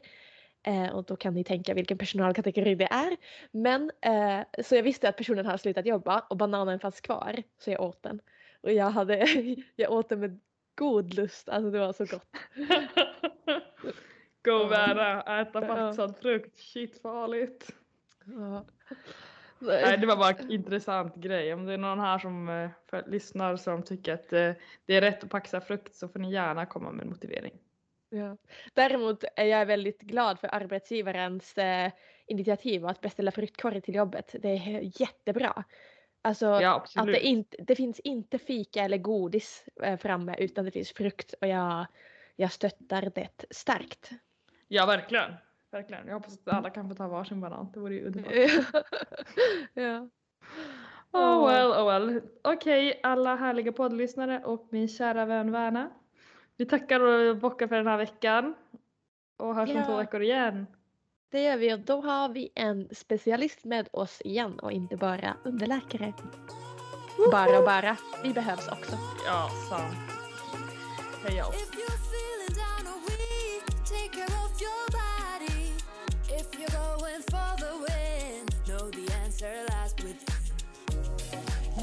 Eh, och då kan ni tänka vilken personalkategori det är. Men eh, så jag visste att personen hade slutat jobba och bananen fanns kvar så jag åt den. Och jag, hade, <laughs> jag åt den med god lust, alltså det var så gott. <laughs> Go. Vera, äta paxad frukt, shit farligt. Ja. Nej det var bara en intressant grej. Om det är någon här som eh, för, lyssnar som tycker att eh, det är rätt att paxa frukt så får ni gärna komma med en motivering. Ja. Däremot är jag väldigt glad för arbetsgivarens eh, initiativ att beställa fruktkorg till jobbet. Det är jättebra. Alltså Ja att det, inte, det finns inte fika eller godis eh, framme utan det finns frukt och jag, jag stöttar det starkt. Ja verkligen. Verkligen. Jag hoppas att alla kan få ta varsin banan. Det vore ju underbart. ja. <laughs> Oh well, oh well. Okej alla härliga poddlyssnare och min kära vän Verna. Vi tackar och bockar för den här veckan. Och hörs om Ja. två veckor igen. Det gör vi och då har vi en specialist med oss igen och inte bara underläkare. Bara och bara, vi behövs också. Ja, sant. Hej.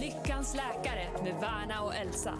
Lyckans läkare med Värna och Elsa.